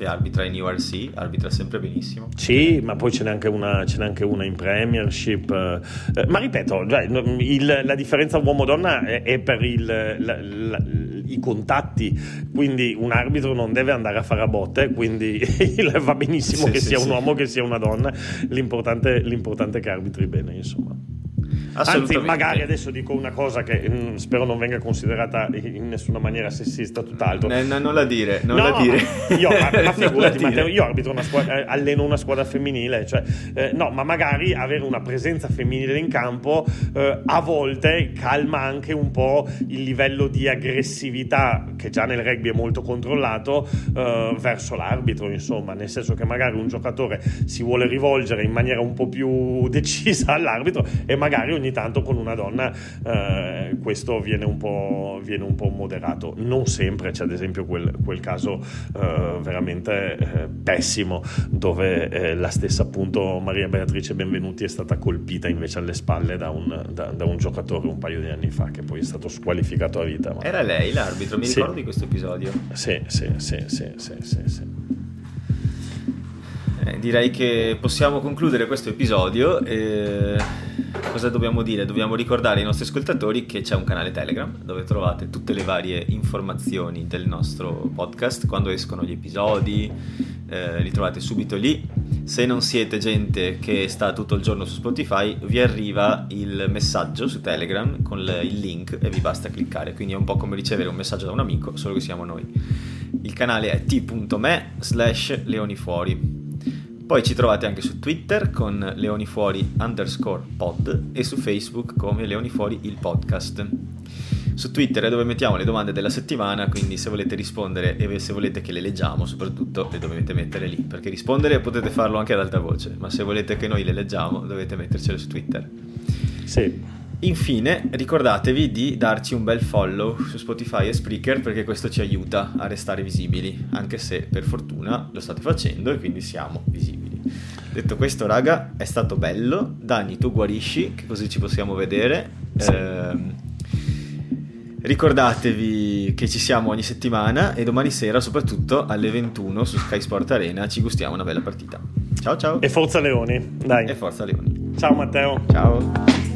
che arbitra in URC, arbitra sempre benissimo. Sì, ma poi ce n'è anche una, ce n'è anche una in Premiership. Eh, ma ripeto, cioè, il, la differenza uomo-donna è, è per il, la, la, i contatti, quindi un arbitro non deve andare a fare a botte, quindi <laughs> va benissimo sì, che sì, sia sì. un uomo che sia una donna, l'importante, l'importante è che arbitri bene, insomma. Anzi, magari adesso dico una cosa che mh, mm, spero non venga considerata in nessuna maniera sessista, tutt'altro. No, no, non la dire, non no, la dire. Io, ma, ma <laughs> figurati, Matteo, io arbitro una squadra, eh, alleno una squadra femminile, cioè, eh, no, ma magari avere una presenza femminile in campo eh, a volte calma anche un po' il livello di aggressività che già nel rugby è molto controllato eh, verso l'arbitro, insomma, nel senso che magari un giocatore si vuole rivolgere in maniera un po' più <laughs> decisa all'arbitro e magari ogni tanto con una donna eh, questo viene un, po', viene un, po', moderato. Non sempre, c'è ad esempio quel, quel caso eh, veramente eh, pessimo dove eh, la stessa appunto Maria Beatrice Benvenuti è stata colpita invece alle spalle da un, da, da un giocatore un paio di anni fa che poi è stato squalificato a vita. Ma... Era lei l'arbitro, mi sì. ricordo di questo episodio. Sì, sì, sì, sì, sì, sì. sì. Eh, direi che possiamo concludere questo episodio. Eh, cosa dobbiamo dire? Dobbiamo ricordare ai nostri ascoltatori che c'è un canale Telegram dove trovate tutte le varie informazioni del nostro podcast, quando escono gli episodi, eh, li trovate subito lì. Se non siete gente che sta tutto il giorno su Spotify, vi arriva il messaggio su Telegram con il link e vi basta cliccare. Quindi è un po' come ricevere un messaggio da un amico, solo che siamo noi. Il canale è t.me slash leonifuori poi ci trovate anche su Twitter con leonifuori underscore pod e su Facebook come leonifuori il podcast. Su Twitter è dove mettiamo le domande della settimana, quindi se volete rispondere e se volete che le leggiamo, soprattutto le dovete mettere lì, perché rispondere potete farlo anche ad alta voce, ma se volete che noi le leggiamo dovete mettercele su Twitter. Sì. Infine, ricordatevi di darci un bel follow su Spotify e Spreaker perché questo ci aiuta a restare visibili, anche se per fortuna lo state facendo e quindi siamo visibili. Detto questo, raga, è stato bello. Dani, tu guarisci, che così ci possiamo vedere. Sì. Eh, ricordatevi che ci siamo ogni settimana e domani sera, soprattutto alle 21 su Sky Sport Arena, ci gustiamo una bella partita. Ciao ciao. E forza Leoni, dai. E forza Leoni. Ciao Matteo. Ciao.